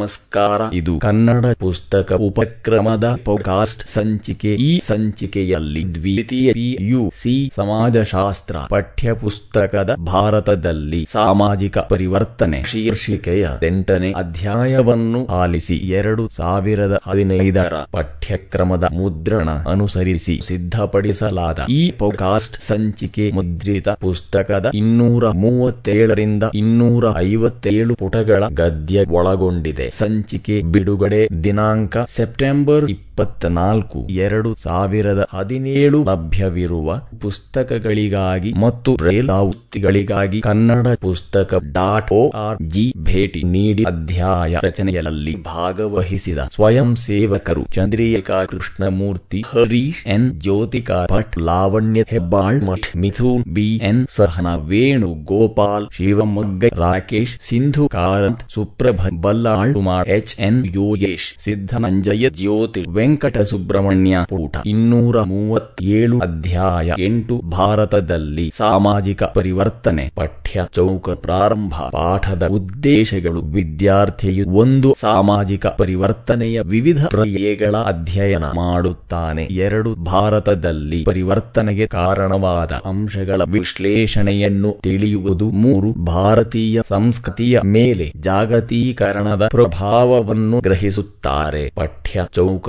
ನಮಸ್ಕಾರ. ಇದು ಕನ್ನಡ ಪುಸ್ತಕ ಉಪಕ್ರಮದ ಪೋಕಾಸ್ಟ್ ಸಂಚಿಕೆ. ಈ ಸಂಚಿಕೆಯಲ್ಲಿ ದ್ವಿತೀಯ ಪಿಯುಸಿ ಸಮಾಜಶಾಸ್ತ್ರ ಪಠ್ಯಪುಸ್ತಕದ ಭಾರತದಲ್ಲಿ ಸಾಮಾಜಿಕ ಪರಿವರ್ತನೆ ಶೀರ್ಷಿಕೆಯ ಎಂಟನೇ ಅಧ್ಯಾಯವನ್ನು ಆಲಿಸಿ ಎರಡು ಸಾವಿರದ ಹದಿನೈದರ ಪಠ್ಯಕ್ರಮದ ಮುದ್ರಣ ಅನುಸರಿಸಿ ಸಿದ್ಧಪಡಿಸಲಾದ ಈ ಪೋಕಾಸ್ಟ್ ಸಂಚಿಕೆ ಮುದ್ರಿತ ಪುಸ್ತಕದ ಇನ್ನೂರ ಮೂವತ್ತೇಳರಿಂದ ಇನ್ನೂರ ಐವತ್ತೇಳು ಪುಟಗಳ ಗದ್ಯ ಒಳಗೊಂಡಿದೆ ಸಂಚಿಕೆ ಬಿಡುಗಡೆ ದಿನಾಂಕ ಸೆಪ್ಟೆಂಬರ್ ಇಪ್ಪತ್ನಾಲ್ಕು ಎರಡು ಸಾವಿರದ ಹದಿನೇಳು ಲಭ್ಯವಿರುವ ಪುಸ್ತಕಗಳಿಗಾಗಿ ಮತ್ತು ರೇಲಾವೃತ್ತಿಗಳಿಗಾಗಿ ಕನ್ನಡ ಪುಸ್ತಕ ಡಾಟ್ ಒ ಆರ್ ಜಿ ಭೇಟಿ ನೀಡಿ ಅಧ್ಯಾಯ ರಚನೆಯಲ್ಲಿ ಭಾಗವಹಿಸಿದ ಸ್ವಯಂ ಸೇವಕರು Chandrika Krishnamurthy, Harish N. Jyothika Bhat, Lavanya Hebbal, Math Mithun B. N. Sahana Venu Gopal Shivamogga, Rakesh, Sindhu Karanth, Suprabha Ballal Kumar, H. N. Yogesh Siddananjaya Jyothi Venkata Subrahmanya ಪೂಟ ಇನ್ನೂರ ಮೂವತ್ತೇಳು ಅಧ್ಯಾಯ ಎಂಟು, ಭಾರತದಲ್ಲಿ ಸಾಮಾಜಿಕ ಪರಿವರ್ತನೆ ಪಠ್ಯ ಚೌಕ ಪ್ರಾರಂಭ, ಪಾಠದ ಉದ್ದೇಶಗಳು, ವಿದ್ಯಾರ್ಥಿಯು ಒಂದು ಸಾಮಾಜಿಕ ಪರಿವರ್ತನೆಯ ವಿವಿಧ ಪ್ರಕ್ರಿಯೆಗಳ ಅಧ್ಯಯನ ಮಾಡುತ್ತಾನೆ. ಎರಡು, ಭಾರತದಲ್ಲಿ ಪರಿವರ್ತನೆಗೆ ಕಾರಣವಾದ ಅಂಶಗಳ ವಿಶ್ಲೇಷಣೆಯನ್ನು ತಿಳಿಯುವುದು. ಮೂರು, ಭಾರತೀಯ ಸಂಸ್ಕೃತಿಯ ಮೇಲೆ ಜಾಗತೀಕರಣದ ಪ್ರಭಾವವನ್ನು ಗ್ರಹಿಸುತ್ತಾರೆ. ಪಠ್ಯ ಚೌಕ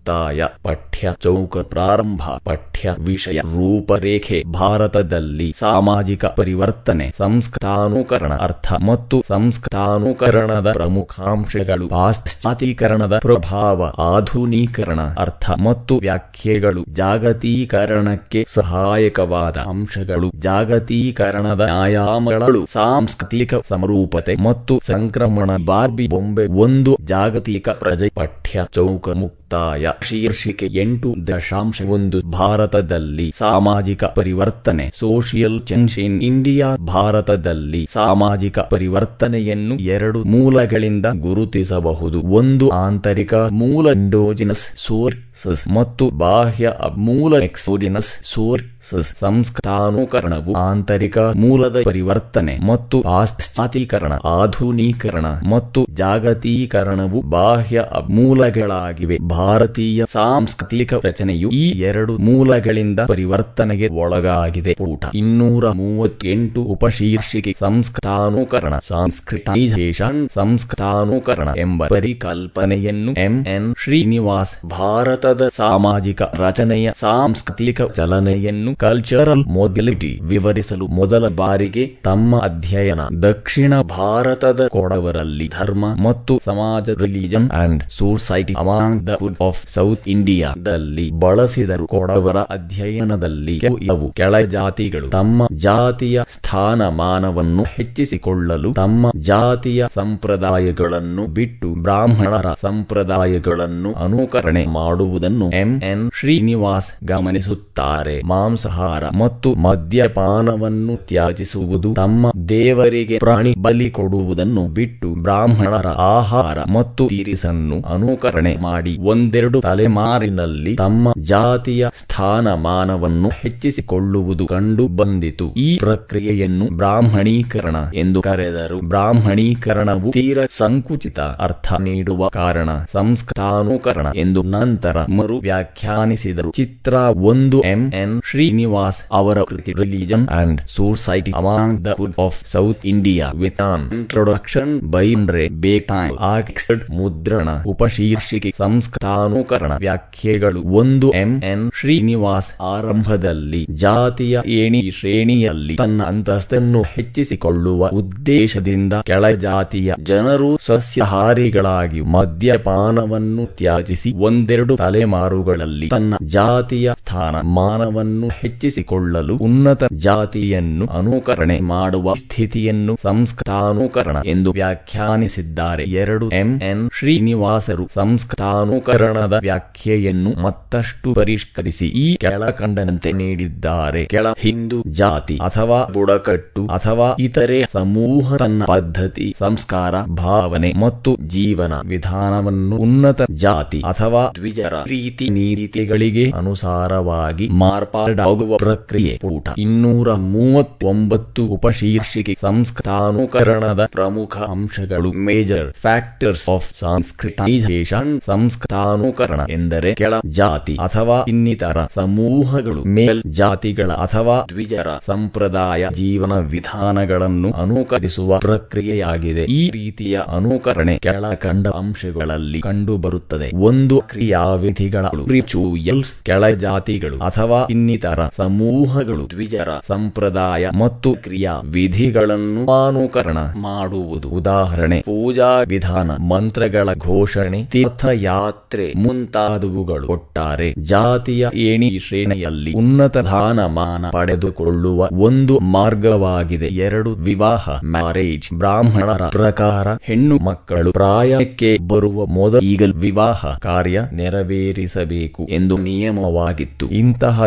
ಮುಕ್ತಾಯ ಪಠ್ಯ ಚೌಕ ಪ್ರಾರಂಭ ಪಠ್ಯ ವಿಷಯ ರೂಪರೇಖೆ ಭಾರತದಲ್ಲಿ ಸಾಮಾಜಿಕ ಪರಿವರ್ತನೆ ಸಂಸ್ಕೃತಾನುಕರಣ ಅರ್ಥ ಮತ್ತು ಸಂಸ್ಕೃತಾನುಕರಣದ ಪ್ರಮುಖಾಂಶಗಳು ಪಾಶ್ಚಾತೀಕರಣದ ಪ್ರಭಾವ ಆಧುನೀಕರಣ ಅರ್ಥ ಮತ್ತು ವ್ಯಾಖ್ಯೆಗಳು ಜಾಗತೀಕರಣಕ್ಕೆ ಸಹಾಯಕವಾದ ಅಂಶಗಳು ಜಾಗತೀಕರಣದ ಆಯಾಮಗಳು ಸಾಂಸ್ಕೃತಿಕ ಸಮರೂಪತೆ ಮತ್ತು ಸಂಕ್ರಮಣ ಬಾರ್ಬಿ ಬೊಂಬೆ ಒಂದು ಜಾಗತಿಕ ಪ್ರಜೆ ಪಠ್ಯ ಚೌಕ ಮುಕ್ತಾಯ ಶೀರ್ಷಿಕೆ ಎಂಟು ದಶಾಂಶ ಒಂದು ಭಾರತದಲ್ಲಿ ಸಾಮಾಜಿಕ ಪರಿವರ್ತನೆ. ಸೋಷಿಯಲ್ ಚೆನ್ಸ್ ಇನ್ ಇಂಡಿಯಾ ಭಾರತದಲ್ಲಿ ಸಾಮಾಜಿಕ ಪರಿವರ್ತನೆಯನ್ನು ಎರಡು ಮೂಲಗಳಿಂದ ಗುರುತಿಸಬಹುದು. ಒಂದು ಆಂತರಿಕ ಮೂಲ ಇಂಡೋಜಿನಸ್ ಸೋರ್ಸಸ್ ಮತ್ತು ಬಾಹ್ಯ ಮೂಲ ಎಕ್ಸೋಜಿನಸ್ ಸೋರ್ಸಸ್ ಸಂಸ್ಕೃತಾನುಕರಣವು ಆಂತರಿಕ ಮೂಲದ ಪರಿವರ್ತನೆ ಮತ್ತು ಪಾಶ್ಚಾತೀಕರಣ ಆಧುನೀಕರಣ ಮತ್ತು ಜಾಗತೀಕರಣವು ಬಾಹ್ಯ ಮೂಲಗಳಾಗಿವೆ. ಭಾರತೀಯ ಸಾಂಸ್ಕೃತಿಕ ರಚನೆಯು ಈ ಎರಡು ಮೂಲಗಳಿಂದ ಪರಿವರ್ತನೆಗೆ ಒಳಗಾಗಿದೆ. ಊಟ ಇನ್ನೂರ ಮೂವತ್ತೆಂಟು ಉಪಶೀರ್ಷಿಕೆ, ಸಂಸ್ಕೃತಾನುಕರಣ ಸಾಂಸ್ಕೃಟೈಸೇಷನ್ ಸಂಸ್ಕೃತಾನುಕರಣ ಎಂಬ ಪರಿಕಲ್ಪನೆಯನ್ನು ಎಂ. ಎನ್. ಶ್ರೀನಿವಾಸ್, ಭಾರತದ ಸಾಮಾಜಿಕ ರಚನೆಯ ಸಾಂಸ್ಕೃತಿಕ ಚಲನೆಯನ್ನು ಕಲ್ಚರಲ್ ಮೊದಲಿಟಿ ವಿವರಿಸಲು ಮೊದಲ ಬಾರಿಗೆ ತಮ್ಮ ಅಧ್ಯಯನ ದಕ್ಷಿಣ ಭಾರತದ ಕೊಡವರಲ್ಲಿ ಧರ್ಮ ಮತ್ತು ಸಮಾಜ religion and society among the good of south ಇಂಡಿಯಾದಲ್ಲಿ ಬಳಸಿದರು. ಕೊಡವರ ಅಧ್ಯಯನದಲ್ಲಿ ಇವು ಕೆಳ ಜಾತಿಗಳು. ತಮ್ಮ ಜಾತಿಯ ಸ್ಥಾನಮಾನವನ್ನು ಹೆಚ್ಚಿಸಿಕೊಳ್ಳಲು ತಮ್ಮ ಜಾತಿಯ ಸಂಪ್ರದಾಯಗಳನ್ನು ಬಿಟ್ಟು ಬ್ರಾಹ್ಮಣರ ಸಂಪ್ರದಾಯಗಳನ್ನು ಅನುಕರಣೆ ಮಾಡುವುದನ್ನು ಎಂ ಎನ್ ಶ್ರೀನಿವಾಸ್ ಗಮನಿಸುತ್ತಾರೆ. ಮಾಂಸಾಹಾರ ಮತ್ತು ಮದ್ಯಪಾನವನ್ನು ತ್ಯಾಜಿಸುವುದು, ತಮ್ಮ ದೇವರಿಗೆ ಪ್ರಾಣಿ ಬಲಿ ಕೊಡುವುದನ್ನು ಬಿಟ್ಟು ಬ್ರಾಹ್ಮಣರ ಆಹಾರ ಮತ್ತು ತೀರಿಸನ್ನು ಅನುಕರಣೆ ಮಾಡಿ ಒಂದೆರಡು ತಲೆಮಾರಿನಲ್ಲಿ ತಮ್ಮ ಜಾತಿಯ ಸ್ಥಾನಮಾನವನ್ನು ಹೆಚ್ಚಿಸಿಕೊಳ್ಳುವುದು ಕಂಡು ಬಂದಿತು. ಈ ಪ್ರಕ್ರಿಯೆಯನ್ನು ಬ್ರಾಹ್ಮಣೀಕರಣ ಎಂದು ಕರೆದರು. ಬ್ರಾಹ್ಮಣೀಕರಣವು ತೀರ ಸಂಕುಚಿತ ಅರ್ಥ ನೀಡುವ ಕಾರಣ, ಸಂಸ್ಕೃತಾನುಕರಣ ಎಂದು ನಂತರ ಮರು ವ್ಯಾಖ್ಯಾನಿಸಿದರು ಚಿತ್ರ ಒಂದು ಎಂ ಎನ್ ಶ್ರೀನಿವಾಸ್ ಅವರ ಕೃತಿ religion and society among the good of South India an introduction by Andre Beteille Oxford ಮುದ್ರಣ ಉಪಶೀರ್ಷಿಕೆ ಸಂಸ್ಕೃತಾನುಕರಣ ವ್ಯಾಖ್ಯೆಗಳು ಒಂದು ಎಂ. ಎನ್. ಶ್ರೀನಿವಾಸ್ ಆರಂಭದಲ್ಲಿ ಜಾತಿಯ ಏಣಿ ಶ್ರೇಣಿಯಲ್ಲಿ ತನ್ನ ಅಂತಸ್ತನ್ನು ಹೆಚ್ಚಿಸಿಕೊಳ್ಳುವ ಉದ್ದೇಶದಿಂದ ಕೆಳ ಜಾತಿಯ ಜನರು ಸಸ್ಯಹಾರಿಗಳಾಗಿ ಮದ್ಯಪಾನವನ್ನು ತ್ಯಾಜಿಸಿ ಒಂದೆರಡು ತಲೆಮಾರುಗಳಲ್ಲಿ ತನ್ನ ಜಾತಿಯ ಸ್ಥಾನಮಾನವನ್ನು ಹೆಚ್ಚಿಸಿಕೊಳ್ಳಲು ಉನ್ನತ ಜಾತಿಯನ್ನು ಅನುಕರಣೆ ಮಾಡುವ ಸ್ಥಿತಿಯನ್ನು ಸಂಸ್ಕೃತಾನುಕರಣ ಎಂದು ವ್ಯಾಖ್ಯಾನಿಸಿದ್ದಾರೆ. ಎರಡು ಎಂ. ಎನ್. ಶ್ರೀನಿವಾಸರು ಸಂಸ್ಕೃತಾನುಕರಣದ ವ್ಯಾಖ್ಯೆಯನ್ನು ಮತ್ತಷ್ಟು ಪರಿಷ್ಕರಿಸಿ ಈ ಕೆಳಕಂಡನಂತೆ ನೀಡಿದ್ದಾರೆ. ಕೆಳ ಹಿಂದೂ ಜಾತಿ ಅಥವಾ ಬುಡಕಟ್ಟು ಅಥವಾ ಇತರೆ ಸಮೂಹ ತನ್ನ ಪದ್ಧತಿ, ಸಂಸ್ಕಾರ, ಭಾವನೆ ಮತ್ತು ಜೀವನ ವಿಧಾನವನ್ನು ಉನ್ನತ ಜಾತಿ ಅಥವಾ ದ್ವಿಜರ ಪ್ರೀತಿ ನೀತಿಗಳಿಗೆ ಅನುಸಾರವಾಗಿ ಮಾರ್ಪಾಡ ಆಗುವ ಪ್ರಕ್ರಿಯೆ ಪುಟ. ಇನ್ನೂರ ಮೂವತ್ತೊಂಬತ್ತು ಉಪಶೀರ್ಷಿಕೆ ಸಂಸ್ಕೃತಾನುಕರಣದ ಪ್ರಮುಖ ಅಂಶಗಳು ಮೇಜರ್ ಫ್ಯಾಕ್ಟರ್ಸ್ ಆಫ್ ಸಾಂಸ್ಕೃಟೈಸೇಷನ್ ಸಂಸ್ಕೃತಾನುಕರಣ ಎಂದರೆ ಕೆಳ ಜಾತಿ ಅಥವಾ ಇನ್ನಿತರ ಸಮೂಹಗಳು, ಮೇಲ್ ಜಾತಿಗಳ ಅಥವಾ ದ್ವಿಜರ ಸಂಪ್ರದಾಯ ಜೀವನ ವಿಧಾನಗಳನ್ನು ಅನುಕರಿಸುವ ಪ್ರಕ್ರಿಯೆಯಾಗಿದೆ. ಈ ರೀತಿಯ ಅನುಕರಣೆ ಕೆಳಕಂಡ ಅಂಶಗಳಲ್ಲಿ ಕಂಡುಬರುತ್ತದೆ. ಒಂದು ಕ್ರಿಯಾವಿಧಿಗಳು ರಿಚುಯಲ್ಸ್ ಕೆಳ ಜಾತಿಗಳು ಅಥವಾ ಇನ್ನಿತರ ಸಮೂಹಗಳು, ದ್ವಿಜರ, ಸಂಪ್ರದಾಯ ಮತ್ತು ಕ್ರಿಯಾ ವಿಧಿಗಳನ್ನು ಅನುಕರಣ ಮಾಡುವುದು. ಉದಾಹರಣೆ, ಪೂಜಾ ವಿಧಾನ, ಮಂತ್ರಗಳ ಘೋಷಣೆ, ತೀರ್ಥಯಾತ್ರೆ ಮುಂತಾದವುಗಳು. ಒಟ್ಟಾರೆ, ಜಾತಿಯ ಏಣಿ ಶ್ರೇಣಿಯಲ್ಲಿ ಉನ್ನತ ಸ್ಥಾನಮಾನ ಪಡೆದುಕೊಳ್ಳುವ ಒಂದು ಮಾರ್ಗವಾಗಿದೆ. ಎರಡು, ವಿವಾಹ, ಮ್ಯಾರೇಜ್. ಬ್ರಾಹ್ಮಣರ ಪ್ರಕಾರ ಹೆಣ್ಣು ಮಕ್ಕಳು ಪ್ರಾಯಕ್ಕೆ ಬರುವ ಮೊದಲು ಈಗಲೂ ವಿವಾಹ ಕಾರ್ಯ ನೆರವೇರಿಸಬೇಕು ಎಂದು ನಿಯಮವಾಗಿತ್ತು. ಇಂತಹ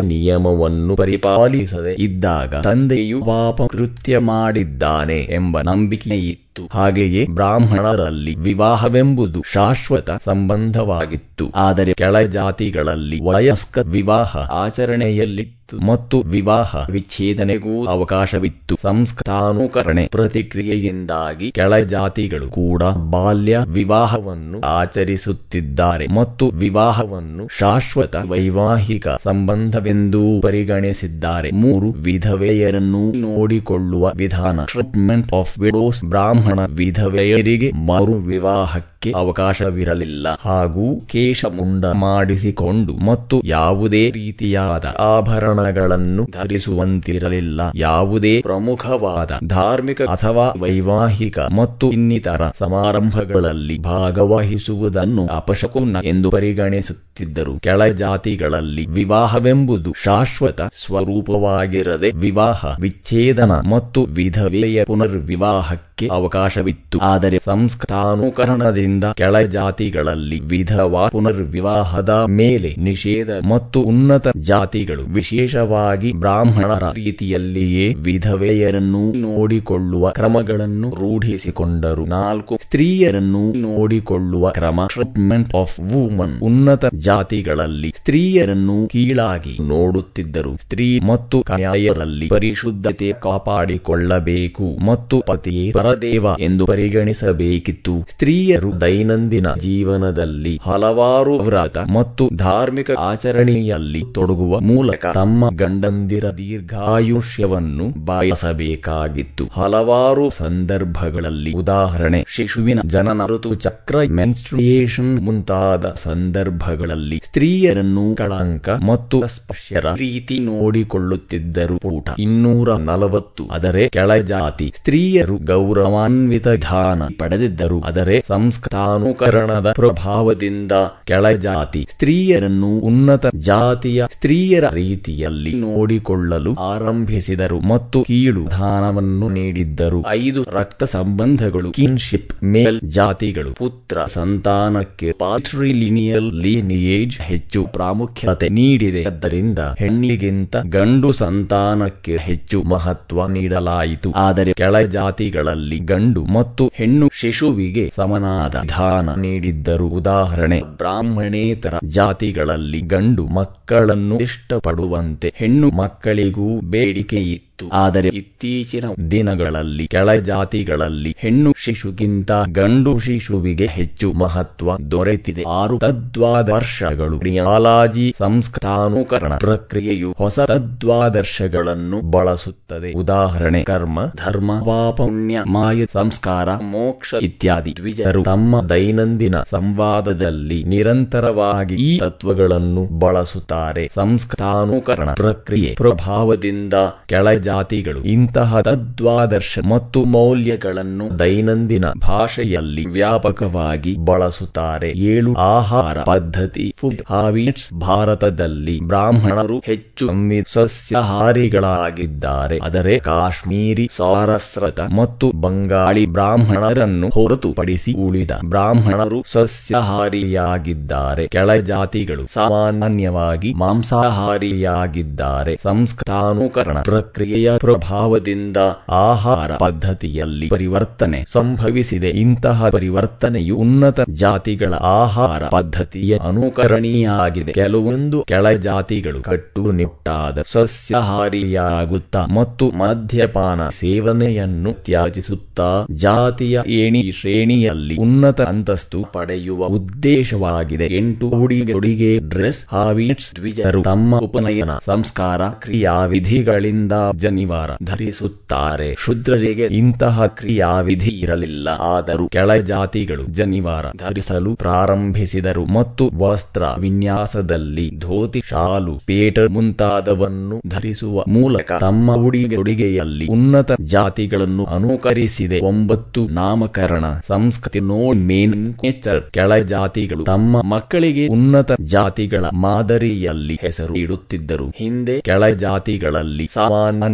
ನಿಯಮವನ್ನು ಪರಿಪಾಲಿಸದೆ ಇದ್ದಾಗ ತಂದೆಯು ಪಾಪ ಕೃತ್ಯ ಮಾಡಿದ್ದಾನೆ ಎಂಬ ನಂಬಿಕೆ ಇತ್ತು ಹಾಗೆಯೇ ಬ್ರಾಹ್ಮಣರಲ್ಲಿ ವಿವಾಹವೆಂಬುದು ಶಾಶ್ವತ ಸಂಬಂಧವಾಗಿತ್ತು. ಆದರೆ ಕೆಳ ಜಾತಿಗಳಲ್ಲಿ ವಯಸ್ಕ ವಿವಾಹ ಆಚರಣೆಯಲ್ಲಿತ್ತು. ಮತ್ತು ವಿವಾಹ, ವಿಚ್ಛೇದನೆಗೂ ಅವಕಾಶವಿತ್ತು. ಸಂಸ್ಕೃತಾನುಕರಣೆ ಪ್ರತಿಕ್ರಿಯೆಯಿಂದಾಗಿ ಕೆಳ ಜಾತಿಗಳು ಕೂಡ ಬಾಲ್ಯ ವಿವಾಹವನ್ನು ಆಚರಿಸುತ್ತಿದ್ದಾರೆ. ಮತ್ತು ವಿವಾಹವನ್ನು ಶಾಶ್ವತ ವೈವಾಹಿಕ ಸಂಬಂಧವೆಂದೂ ಪರಿಗಣಿಸಿದ್ದಾರೆ. ಮೂರು ವಿಧವೆಯರನ್ನು ನೋಡಿಕೊಳ್ಳುವ ವಿಧಾನ. ಟ್ರೀಟ್ಮೆಂಟ್ ಆಫ್ ವಿಡೋಸ್ ಬ್ರಾಹ್ಮಣ ವಿಧವೆಯರಿಗೆ ಮರು ವಿವಾಹಕ್ಕೆ ಅವಕಾಶವಿರಲಿಲ್ಲ. ಹಾಗೂ ಕೇಶಮುಂಡ ಮಾಡಿಸಿಕೊಂಡು ಮತ್ತು ಯಾವುದೇ ರೀತಿಯಾದ ಆಭರಣಗಳನ್ನು ಧರಿಸುವಂತಿರಲಿಲ್ಲ. ಯಾವುದೇ ಪ್ರಮುಖವಾದ ಧಾರ್ಮಿಕ ಅಥವಾ ವೈವಾಹಿಕ ಮತ್ತು ಇನ್ನಿತರ ಸಮಾರಂಭಗಳಲ್ಲಿ ಭಾಗವಹಿಸುವುದನ್ನು ಅಪಶಕುನ ಎಂದು ಪರಿಗಣಿಸುತ್ತಿದ್ದರು ಕೆಳ ಜಾತಿಗಳಲ್ಲಿ ವಿವಾಹವೆಂಬುದು ಶಾಶ್ವತ ಸ್ವರೂಪವಾಗಿರದೆ ವಿವಾಹ, ವಿಚ್ಛೇದನ ಮತ್ತು ವಿಧವೆಯ ಪುನರ್ವಿವಾಹಕ್ಕೆ ಅವಕಾಶವಿತ್ತು. ಆದರೆ ಸಂಸ್ಕೃತಾನುಕರಣದಿಂದ ಕೆಳ ಜಾತಿಗಳಲ್ಲಿ ವಿಧವಾ ಪುನರ್ವಿವಾಹದ ಮೇಲೆ ನಿಷೇಧ ಮತ್ತು ಉನ್ನತ ಜಾತಿಗಳು ವಿಶೇಷವಾಗಿ ಬ್ರಾಹ್ಮಣರ ರೀತಿಯಲ್ಲಿಯೇ ವಿಧವೆಯರನ್ನು ನೋಡಿಕೊಳ್ಳುವ ಕ್ರಮಗಳನ್ನು ರೂಢಿಸಿಕೊಂಡರು. ನಾಲ್ಕು ಸ್ತ್ರೀಯರನ್ನು ನೋಡಿಕೊಳ್ಳುವ ಕ್ರಮ. ಟ್ರೀಟ್ಮೆಂಟ್ ಆಫ್ ವುಮನ್ ಉನ್ನತ ಜಾತಿಗಳಲ್ಲಿ ಸ್ತ್ರೀಯರನ್ನು ಕೀಳಾಗಿ ನೋಡುತ್ತಿದ್ದರು. ಸ್ತ್ರೀ ಮತ್ತು ಕನ್ಯಾಯರಲ್ಲಿ ಪರಿಶುದ್ಧತೆ ಕಾಪಾಡಿಕೊಳ್ಳಬೇಕು ಮತ್ತು ಪತಿಯೇ ಪರದೇವ ಎಂದು ಪರಿಗಣಿಸಬೇಕಿತ್ತು. ಸ್ತ್ರೀಯರು ದೈನಂದಿನ ಜೀವನದಲ್ಲಿ ಹಲವಾರು ವ್ರತ ಮತ್ತು ಧಾರ್ಮಿಕ ಆಚರಣೆಯಲ್ಲಿ ತೊಡಗುವ ಮೂಲಕ ತಮ್ಮ ಗಂಡಂದಿರ ದೀರ್ಘಾಯುಷ್ಯವನ್ನು ಬಯಸಬೇಕಾಗಿತ್ತು. ಹಲವಾರು ಸಂದರ್ಭಗಳಲ್ಲಿ ಉದಾಹರಣೆ, ಶಿಶುವಿನ ಜನನ ಋತು ಚಕ್ರ ಮೆನ್ಸ್ಟ್ರಿಯೇಷನ್ ಮುಂತಾದ ಸಂದರ್ಭಗಳಲ್ಲಿ ಸ್ತ್ರೀಯರನ್ನು ಕಳಂಕ ಮತ್ತು ಸ್ಪರ್ಶರ ರೀತಿ ನೋಡಿಕೊಳ್ಳುತ್ತಿದ್ದರು. ಪೂಟ ಇನ್ನೂರ ನಲವತ್ತು, ಆದರೆ ಕೆಳಜಾತಿ ಸ್ತ್ರೀಯರು ಗೌರವಾನ್ವಿತ ಧಾನ ಪಡೆದಿದ್ದರು ಆದರೆ ಸಂಸ್ಕೃತಾನುಕರಣದ ಪ್ರಭಾವದಿಂದ ಕೆಳಜಾತಿ ಸ್ತ್ರೀಯರನ್ನು ಉನ್ನತ ಜಾತಿಯ ಸ್ತ್ರೀಯರ ರೀತಿಯಲ್ಲಿ ನೋಡಿಕೊಳ್ಳಲು ಆರಂಭಿಸಿದರು ಮತ್ತು ಕೀಳು ದಾನವನ್ನು ನೀಡಿದ್ದರು. ಐದು ರಕ್ತ ಸಂಬಂಧಗಳು ಕಿನ್ಶಿಪ್ ಮೇಲ್ ಜಾತಿಗಳು, ಪುತ್ರ ಸಂತಾನಕ್ಕೆ ಪಾಟ್ರಿಲಿನಿಯಲ್ ಲೀನಿಯೇಜ್ ಹೆಚ್ಚು ಪ್ರಾಮುಖ್ಯತೆ ನೀಡಿದೆ. ಆದ್ದರಿಂದ ಹೆಣ್ಣಿಗಿಂತ ಗಂಡು ಸಂತಾನಕ್ಕೆ ಹೆಚ್ಚು ಮಹತ್ವ ನೀಡಲಾಯಿತು. ಆದರೆ ಕೆಳ ಜಾತಿಗಳಲ್ಲಿ ಗಂಡು ಮತ್ತು ಹೆಣ್ಣು ಶಿಶುವಿಗೆ ಸಮನಾದ ದಾನ ನೀಡಿದ್ದರು. ಉದಾಹರಣೆ, ಬ್ರಾಹ್ಮಣೇತರ ಜಾತಿಗಳಲ್ಲಿ ಗಂಡು ಮಕ್ಕಳನ್ನು ಇಷ್ಟಪಡುವಂತೆ ಹೆಣ್ಣು ಮಕ್ಕಳಿಗೂ ಬೇಡಿಕೆ ಇತ್ತು. ಆದರೆ ಇತ್ತೀಚಿನ ದಿನಗಳಲ್ಲಿ ಕೆಳ ಜಾತಿಗಳಲ್ಲಿ ಹೆಣ್ಣು ಶಿಶುಗಿಂತ ಗಂಡು ಶಿಶುವಿಗೆ ಹೆಚ್ಚು ಮಹತ್ವ ದೊರೆತಿದೆ. ಆರು ತದ್ವಾದರ್ಶಗಳು ರಿಯಾಲಾಜಿ ಸಂಸ್ಕೃತಾನುಕರಣ ಪ್ರಕ್ರಿಯೆಯು ಹೊಸ ತದ್ವಾದರ್ಶಗಳನ್ನು ಬಳಸುತ್ತದೆ. ಉದಾಹರಣೆ ಕರ್ಮ ಧರ್ಮ ಪಾಪುಣ್ಯ ಮಾಯ ಸಂಸ್ಕಾರ ಮೋಕ್ಷ ಇತ್ಯಾದಿ. ದ್ವಿಜರು ತಮ್ಮ ದೈನಂದಿನ ಸಂವಾದದಲ್ಲಿ ನಿರಂತರವಾಗಿ ಈ ತತ್ವಗಳನ್ನು ಬಳಸುತ್ತಾರೆ. ಸಂಸ್ಕೃತಾನುಕರಣ ಪ್ರಕ್ರಿಯೆ ಪ್ರಭಾವದಿಂದ ಕೆಳ ಜಾತಿಗಳು. ಇಂತಹ ತದ್ವಾದರ್ಶ ಮತ್ತು ಮೌಲ್ಯಗಳನ್ನು ದೈನಂದಿನ ಭಾಷೆಯಲ್ಲಿ ವ್ಯಾಪಕವಾಗಿ ಬಳಸುತ್ತಾರೆ. ಏಳು ಆಹಾರ ಪದ್ಧತಿ. ಫುಡ್ ಹಾಬಿಟ್ಸ್ ಭಾರತದಲ್ಲಿ ಬ್ರಾಹ್ಮಣರು ಹೆಚ್ಚು ಸಸ್ಯಾಹಾರಿಗಳಾಗಿದ್ದಾರೆ. ಆದರೆ ಕಾಶ್ಮೀರಿ ಸಾರಸ್ರತ ಮತ್ತು ಬಂಗಾಳಿ ಬ್ರಾಹ್ಮಣರನ್ನು ಹೊರತುಪಡಿಸಿ ಉಳಿದ ಬ್ರಾಹ್ಮಣರು ಸಸ್ಯಾಹಾರಿಯಾಗಿದ್ದಾರೆ. ಕೆಳ ಜಾತಿಗಳು ಸಾಮಾನ್ಯವಾಗಿ ಮಾಂಸಾಹಾರಿಯಾಗಿದ್ದಾರೆ. ಸಂಸ್ಕೃತಾನುಕರಣ ಪ್ರಕ್ರಿಯೆ ಪ್ರಕ್ರಿಯೆಯ ಪ್ರಭಾವದಿಂದ ಆಹಾರ ಪದ್ಧತಿಯಲ್ಲಿ ಪರಿವರ್ತನೆ ಸಂಭವಿಸಿದೆ. ಇಂತಹ ಪರಿವರ್ತನೆಯು ಉನ್ನತ ಜಾತಿಗಳ ಆಹಾರ ಪದ್ಧತಿಯ ಅನುಕರಣೀಯಾಗಿದೆ ಕೆಲವೊಂದು ಕೆಳ ಜಾತಿಗಳು ಕಟ್ಟುನಿಟ್ಟಾದ ಸಸ್ಯಾಹಾರಿಯಾಗುತ್ತಾ ಮತ್ತು ಮದ್ಯಪಾನ ಸೇವನೆಯನ್ನು ತ್ಯಾಜಿಸುತ್ತಾ ಜಾತಿಯ ಏಣಿ ಶ್ರೇಣಿಯಲ್ಲಿ ಉನ್ನತ ಅಂತಸ್ತು ಪಡೆಯುವ ಉದ್ದೇಶವಾಗಿದೆ. ಎಂಟು ಉಡುಗೆ ಡ್ರೆಸ್ ಹಾವಿಟ್ಸ್ ದ್ವಿಜರು ತಮ್ಮ ಉಪನಯನ, ಸಂಸ್ಕಾರ, ಕ್ರಿಯಾವಿಧಿಗಳಿಂದ ಜನಿವಾರ ಧರಿಸುತ್ತಾರೆ. ಶುದ್ರರಿಗೆ ಇಂತಹ ಕ್ರಿಯಾವಿಧಿ ಇರಲಿಲ್ಲ. ಆದರೂ ಕೆಳ ಜಾತಿಗಳು ಜನಿವಾರ ಧರಿಸಲು ಪ್ರಾರಂಭಿಸಿದರು. ಮತ್ತು ವಸ್ತ್ರ ವಿನ್ಯಾಸದಲ್ಲಿ ಧೋತಿ, ಶಾಲು, ಪೇಟ ಮುಂತಾದವನ್ನು ಧರಿಸುವ ಮೂಲಕ ತಮ್ಮ ಉಡುಗೆ ಉಡುಗೆಯಲ್ಲಿ ಉನ್ನತ ಜಾತಿಗಳನ್ನು ಅನುಕರಿಸಿದೆ. ಒಂಬತ್ತು, ನಾಮಕರಣ, ಸಂಸ್ಕೃತಿ, ನೋ ಮೇನ್ ನೇಚರ್. ಕೆಳ ಜಾತಿಗಳು ತಮ್ಮ ಮಕ್ಕಳಿಗೆ ಉನ್ನತ ಜಾತಿಗಳ ಮಾದರಿಯಲ್ಲಿ ಹೆಸರು ಇಡುತ್ತಿದ್ದರು ಹಿಂದೆ ಕೆಳ ಜಾತಿಗಳಲ್ಲಿ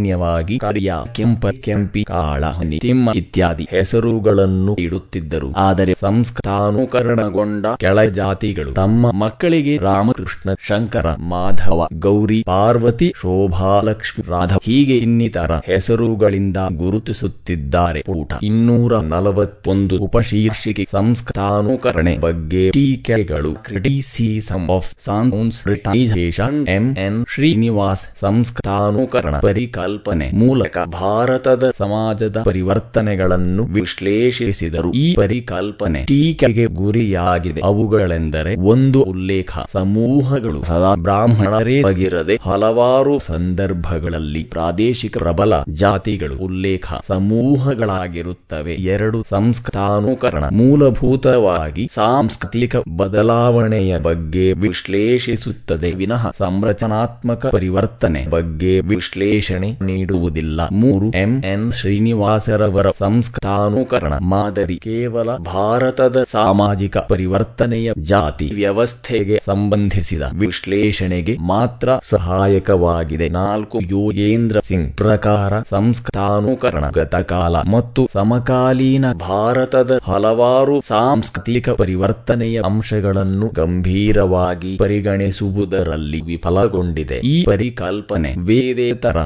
ಸಾಮಾನ್ಯವಾಗಿ ಕರಿಯ, ಕೆಂಪ, ಕೆಂಪಿ, ಕಾಳ, ಹನಿ, ತಿಮ್ಮ ಇತ್ಯಾದಿ ಹೆಸರುಗಳನ್ನು ಇಡುತ್ತಿದ್ದರು. ಆದರೆ ಸಂಸ್ಕೃತಾನುಕರಣಗೊಂಡ ಕೆಳ ಜಾತಿಗಳು ತಮ್ಮ ಮಕ್ಕಳಿಗೆ ರಾಮಕೃಷ್ಣ, ಶಂಕರ, ಮಾಧವ, ಗೌರಿ, ಪಾರ್ವತಿ, ಶೋಭಾಲಕ್ಷ್ಮಿ ರಾಧವ ಹೀಗೆ ಇನ್ನಿತರ ಹೆಸರುಗಳಿಂದ ಗುರುತಿಸುತ್ತಿದ್ದಾರೆ. ಊಟ ಇನ್ನೂರ ನಲವತ್ತೊಂದು ಉಪಶೀರ್ಷಿಕೆ ಸಂಸ್ಕೃತಾನುಕರಣೆ ಬಗ್ಗೆ ಟೀಕೆಗಳು, ಕ್ರಿಟಿಸಿಸಮ್ ಆಫ್ ಸಾನ್ಸ್ ಎಂ ಎನ್ ಶ್ರೀನಿವಾಸ್, ಸಂಸ್ಕೃತಾನುಕರಣ ಪರಿಕಲ್ಪನೆ ಮೂಲಕ ಭಾರತದ ಸಮಾಜದ ಪರಿವರ್ತನೆಗಳನ್ನು ವಿಶ್ಲೇಷಿಸಿದರು. ಈ ಪರಿಕಲ್ಪನೆ ಟೀಕೆಗೆ ಗುರಿಯಾಗಿದೆ. ಅವುಗಳೆಂದರೆ ಒಂದು ಉಲ್ಲೇಖ. ಸಮೂಹಗಳು ಸದಾ ಬ್ರಾಹ್ಮಣರೇ ಆಗಿರದೆ ಹಲವಾರು ಸಂದರ್ಭಗಳಲ್ಲಿ ಪ್ರಾದೇಶಿಕ ಪ್ರಬಲ ಜಾತಿಗಳು ಉಲ್ಲೇಖ ಸಮೂಹಗಳಾಗಿರುತ್ತವೆ. ಎರಡು ಸಂಸ್ಕೃತಾನುಕರಣ ಮೂಲಭೂತವಾಗಿ ಸಾಂಸ್ಕೃತಿಕ ಬದಲಾವಣೆಯ ಬಗ್ಗೆ ವಿಶ್ಲೇಷಿಸುತ್ತದೆ. ವಿನಃ ಸಂರಚನಾತ್ಮಕ ಪರಿವರ್ತನೆ ಬಗ್ಗೆ ವಿಶ್ಲೇಷಣೆ ನೀಡುವುದಿಲ್ಲ. ಮೂರು ಎಂ. ಎನ್. ಶ್ರೀನಿವಾಸರವರ ಸಂಸ್ಕೃತಾನುಕರಣ ಮಾದರಿ ಕೇವಲ ಭಾರತದ ಸಾಮಾಜಿಕ ಪರಿವರ್ತನೆಯ ಜಾತಿ ವ್ಯವಸ್ಥೆಗೆ ಸಂಬಂಧಿಸಿದ ವಿಶ್ಲೇಷಣೆಗೆ ಮಾತ್ರ ಸಹಾಯಕವಾಗಿದೆ. ನಾಲ್ಕು ಯೋಗೇಂದ್ರ ಸಿಂಗ್ ಪ್ರಕಾರ ಸಂಸ್ಕೃತಾನುಕರಣ ಗತಕಾಲ ಮತ್ತು ಸಮಕಾಲೀನ ಭಾರತದ ಹಲವಾರು ಸಾಂಸ್ಕೃತಿಕ ಪರಿವರ್ತನೆಯ ಅಂಶಗಳನ್ನು ಗಂಭೀರವಾಗಿ ಪರಿಗಣಿಸುವುದರಲ್ಲಿ ವಿಫಲಗೊಂಡಿದೆ. ಈ ಪರಿಕಲ್ಪನೆ ವೇದೇತರ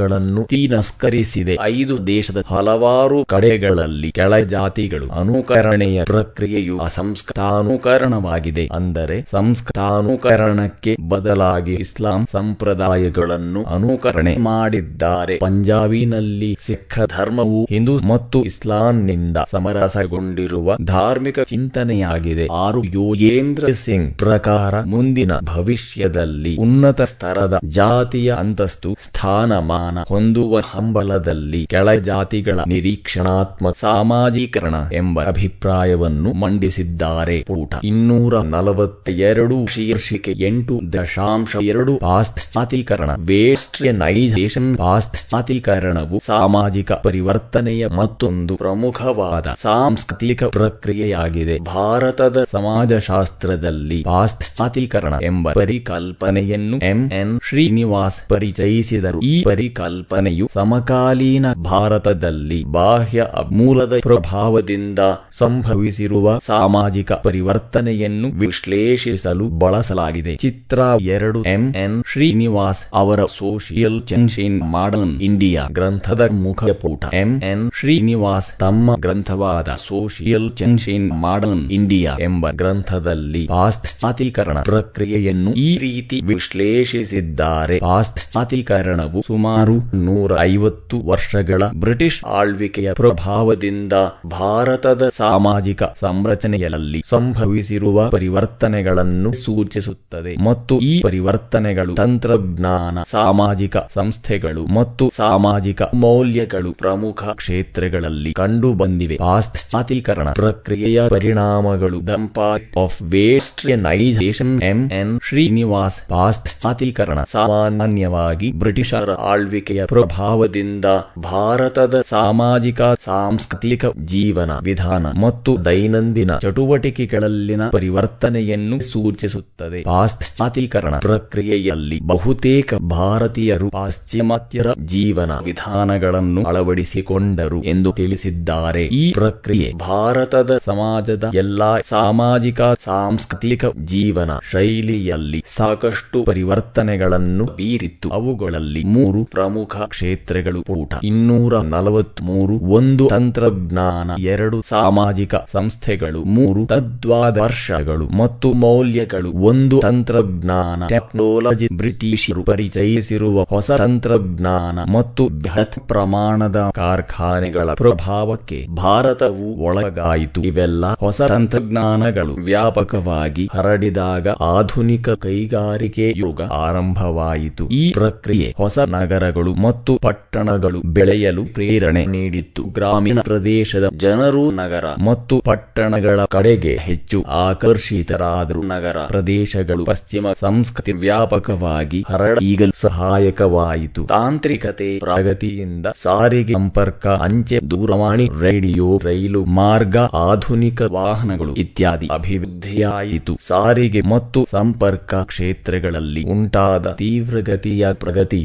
ಅಂಶಗಳನ್ನು ತಿರಸ್ಕರಿಸಿದೆ. ಐದು ದೇಶದ ಹಲವಾರು ಕಡೆಗಳಲ್ಲಿ ಕೆಳ ಜಾತಿಗಳು ಅನುಕರಣೆಯ ಪ್ರಕ್ರಿಯೆಯು ಅಸಂಸ್ಕೃತಾನುಕರಣವಾಗಿದೆ. ಅಂದರೆ ಸಂಸ್ಕೃತಾನುಕರಣಕ್ಕೆ ಬದಲಾಗಿ ಇಸ್ಲಾಂ ಸಂಪ್ರದಾಯಗಳನ್ನು ಅನುಕರಣೆ ಮಾಡಿದ್ದಾರೆ. ಪಂಜಾಬಿನಲ್ಲಿ ಸಿಖ್ ಧರ್ಮವು ಹಿಂದೂ ಮತ್ತು ಇಸ್ಲಾಂನಿಂದ ಸಮರಸಗೊಂಡಿರುವ ಧಾರ್ಮಿಕ ಚಿಂತನೆಯಾಗಿದೆ. ಆರು ಯೋಗೇಂದ್ರ ಸಿಂಗ್ ಪ್ರಕಾರ ಮುಂದಿನ ಭವಿಷ್ಯದಲ್ಲಿ ಉನ್ನತ ಸ್ತರದ ಜಾತಿಯ ಅಂತಸ್ತು ಸ್ಥಾನಮಾನ ಹೊಂದುವ ಹಂಬಲದಲ್ಲಿ ಕೆಳ ಜಾತಿಗಳ ನಿರೀಕ್ಷಣಾತ್ಮಕ ಸಾಮಾಜೀಕರಣ ಎಂಬ ಅಭಿಪ್ರಾಯವನ್ನು ಮಂಡಿಸಿದ್ದಾರೆ. ಪೂಟ ಇನ್ನೂರ ನಲವತ್ತೆರಡು ಶೀರ್ಷಿಕೆ ಎಂಟು ದಶಾಂಶ ಎರಡು ಪಾಶ್ಚಾತೀಕರಣ ವೇಸ್ಟ್ರಿಯನೈಸೇಷನ್ ಪಾಶ್ಚಾತೀಕರಣವು ಸಾಮಾಜಿಕ ಪರಿವರ್ತನೆಯ ಮತ್ತೊಂದು ಪ್ರಮುಖವಾದ ಸಾಂಸ್ಕೃತಿಕ ಪ್ರಕ್ರಿಯೆಯಾಗಿದೆ. ಭಾರತದ ಸಮಾಜಶಾಸ್ತ್ರದಲ್ಲಿ ಪಾಶ್ಚಾತೀಕರಣ ಎಂಬ ಪರಿಕಲ್ಪನೆಯನ್ನು ಎಂ ಎನ್ ಶ್ರೀನಿವಾಸ್ ಪರಿಚಯಿಸಿದರು. ಈ ಪರಿಕಲ್ಪನೆಯು ಸಮಕಾಲೀನ ಭಾರತದಲ್ಲಿ ಬಾಹ್ಯ ಮೂಲದ ಪ್ರಭಾವದಿಂದ ಸಂಭವಿಸಿರುವ ಸಾಮಾಜಿಕ ಪರಿವರ್ತನೆಯನ್ನು ವಿಶ್ಲೇಷಿಸಲು ಬಳಸಲಾಗಿದೆ. ಚಿತ್ರ ಎರಡು ಎಂ. ಎನ್. ಶ್ರೀನಿವಾಸ್ ಅವರ ಸೋಷಿಯಲ್ ಚೆನ್ಶಿನ್ ಮಾಡರ್ನ್ ಇಂಡಿಯಾ ಗ್ರಂಥದ ಮುಖಪುಟ ಎಂ. ಎನ್. ಶ್ರೀನಿವಾಸ್ ತಮ್ಮ ಗ್ರಂಥವಾದ social change in modern India ಎಂಬ ಗ್ರಂಥದಲ್ಲಿ ಪಾಶ್ಚಾತೀಕರಣ ಪ್ರಕ್ರಿಯೆಯನ್ನು ಈ ರೀತಿ ವಿಶ್ಲೇಷಿಸಿದ್ದಾರೆ. ಪಾಶ್ಚಾತೀಕರಣವು ಸುಮಾರು ನೂರ ಐವತ್ತು ವರ್ಷಗಳ ಬ್ರಿಟಿಷ್ ಆಳ್ವಿಕೆಯ ಪ್ರಭಾವದಿಂದ ಭಾರತದ ಸಾಮಾಜಿಕ ಸಂರಚನೆಯಲ್ಲಿ ಸಂಭವಿಸಿರುವ ಪರಿವರ್ತನೆಗಳನ್ನು ಸೂಚಿಸುತ್ತದೆ. ಮತ್ತು ಈ ಪರಿವರ್ತನೆಗಳು ತಂತ್ರಜ್ಞಾನ, ಸಾಮಾಜಿಕ ಸಂಸ್ಥೆಗಳು ಮತ್ತು ಸಾಮಾಜಿಕ ಮೌಲ್ಯಗಳು ಪ್ರಮುಖ ಕ್ಷೇತ್ರಗಳಲ್ಲಿ ಕಂಡುಬಂದಿವೆ. ಪಾಶ್ಚಾತೀಕರಣ ಪ್ರಕ್ರಿಯೆಯ ಪರಿಣಾಮಗಳು the impact of westernization M N Srinivas ಪಾಶ್ಚಾತೀಕರಣ ಸಾಮಾನ್ಯವಾಗಿ ಬ್ರಿಟಿಷರ ಆಳ್ವಿಕೆಯ ಪ್ರಭಾವದಿಂದ ಭಾರತದ ಸಾಮಾಜಿಕ, ಸಾಂಸ್ಕೃತಿಕ ಜೀವನ ವಿಧಾನ ಮತ್ತು ದೈನಂದಿನ ಚಟುವಟಿಕೆಗಳಲ್ಲಿನ ಪರಿವರ್ತನೆಯನ್ನು ಸೂಚಿಸುತ್ತದೆ. ಪಾಶ್ಚಾತೀಕರಣ ಪ್ರಕ್ರಿಯೆಯಲ್ಲಿ ಬಹುತೇಕ ಭಾರತೀಯರು ಪಾಶ್ಚಿಮಾತ್ಯರ ಜೀವನ ವಿಧಾನಗಳನ್ನು ಅಳವಡಿಸಿಕೊಂಡರು ಎಂದು ತಿಳಿಸಿದ್ದಾರೆ. ಈ ಪ್ರಕ್ರಿಯೆ ಭಾರತದ ಸಮಾಜದ ಎಲ್ಲಾ ಸಾಮಾಜಿಕ, ಸಾಂಸ್ಕೃತಿಕ ಜೀವನ ಶೈಲಿಯಲ್ಲಿ ಸಾಕಷ್ಟು ಪರಿವರ್ತನೆಗಳನ್ನು ಬೀರಿತ್ತು. ಅವುಗಳಲ್ಲಿ ಮೂರು ಪ್ರಮುಖ ಕ್ಷೇತ್ರಗಳು ಪೂಟ ಇನ್ನೂರ ನಲವತ್ಮೂರು ಒಂದು ತಂತ್ರಜ್ಞಾನ, ಎರಡು ಸಾಮಾಜಿಕ ಸಂಸ್ಥೆಗಳು, ಮೂರು ತದ್ವಾದರ್ಶಗಳು ಮತ್ತು ಮೌಲ್ಯಗಳು, ಒಂದು ತಂತ್ರಜ್ಞಾನ, ಟೆಕ್ನಾಲಜಿ, ಬ್ರಿಟಿಷರು ಪರಿಚಯಿಸಿರುವ ಹೊಸ ತಂತ್ರಜ್ಞಾನ ಮತ್ತು ಬೃಹತ್ ಪ್ರಮಾಣದ ಕಾರ್ಖಾನೆಗಳ ಪ್ರಭಾವಕ್ಕೆ ಭಾರತವು ಒಳಗಾಯಿತು. ಇವೆಲ್ಲ ಹೊಸ ತಂತ್ರಜ್ಞಾನಗಳು. ವ್ಯಾಪಕವಾಗಿ ಹರಡಿದಾಗ ಆಧುನಿಕ ಕೈಗಾರಿಕೆ ಯುಗ ಆರಂಭವಾಯಿತು. ಈ ಪ್ರಕ್ರಿಯೆ ಹೊಸ ನಗರಗಳು ಮತ್ತು ಪಟ್ಟಣಗಳು ಬೆಳೆಯಲು ಪ್ರೇರಣೆ ನೀಡಿತ್ತು. ಗ್ರಾಮೀಣ ಪ್ರದೇಶದ ಜನರು ನಗರ ಮತ್ತು ಪಟ್ಟಣಗಳ ಕಡೆಗೆ ಹೆಚ್ಚು ಆಕರ್ಷಿತರಾದರು ನಗರ ಪ್ರದೇಶಗಳು ಪಶ್ಚಿಮ ಸಂಸ್ಕೃತಿ ವ್ಯಾಪಕವಾಗಿ ಹರಡ ಈಗಲೂ ಸಹಾಯಕವಾಯಿತು. ತಾಂತ್ರಿಕತೆ, ಪ್ರಗತಿಯಿಂದ ಸಾರಿಗೆ ಸಂಪರ್ಕ, ಅಂಚೆ, ದೂರವಾಣಿ, ರೇಡಿಯೋ, ರೈಲು ಮಾರ್ಗ, ಆಧುನಿಕ ವಾಹನಗಳು ಇತ್ಯಾದಿ ಅಭಿವೃದ್ಧಿಯಾಯಿತು. ಸಾರಿಗೆ ಮತ್ತು ಸಂಪರ್ಕ ಕ್ಷೇತ್ರಗಳಲ್ಲಿ ಉಂಟಾದ ತೀವ್ರಗತಿಯ ಪ್ರಗತಿ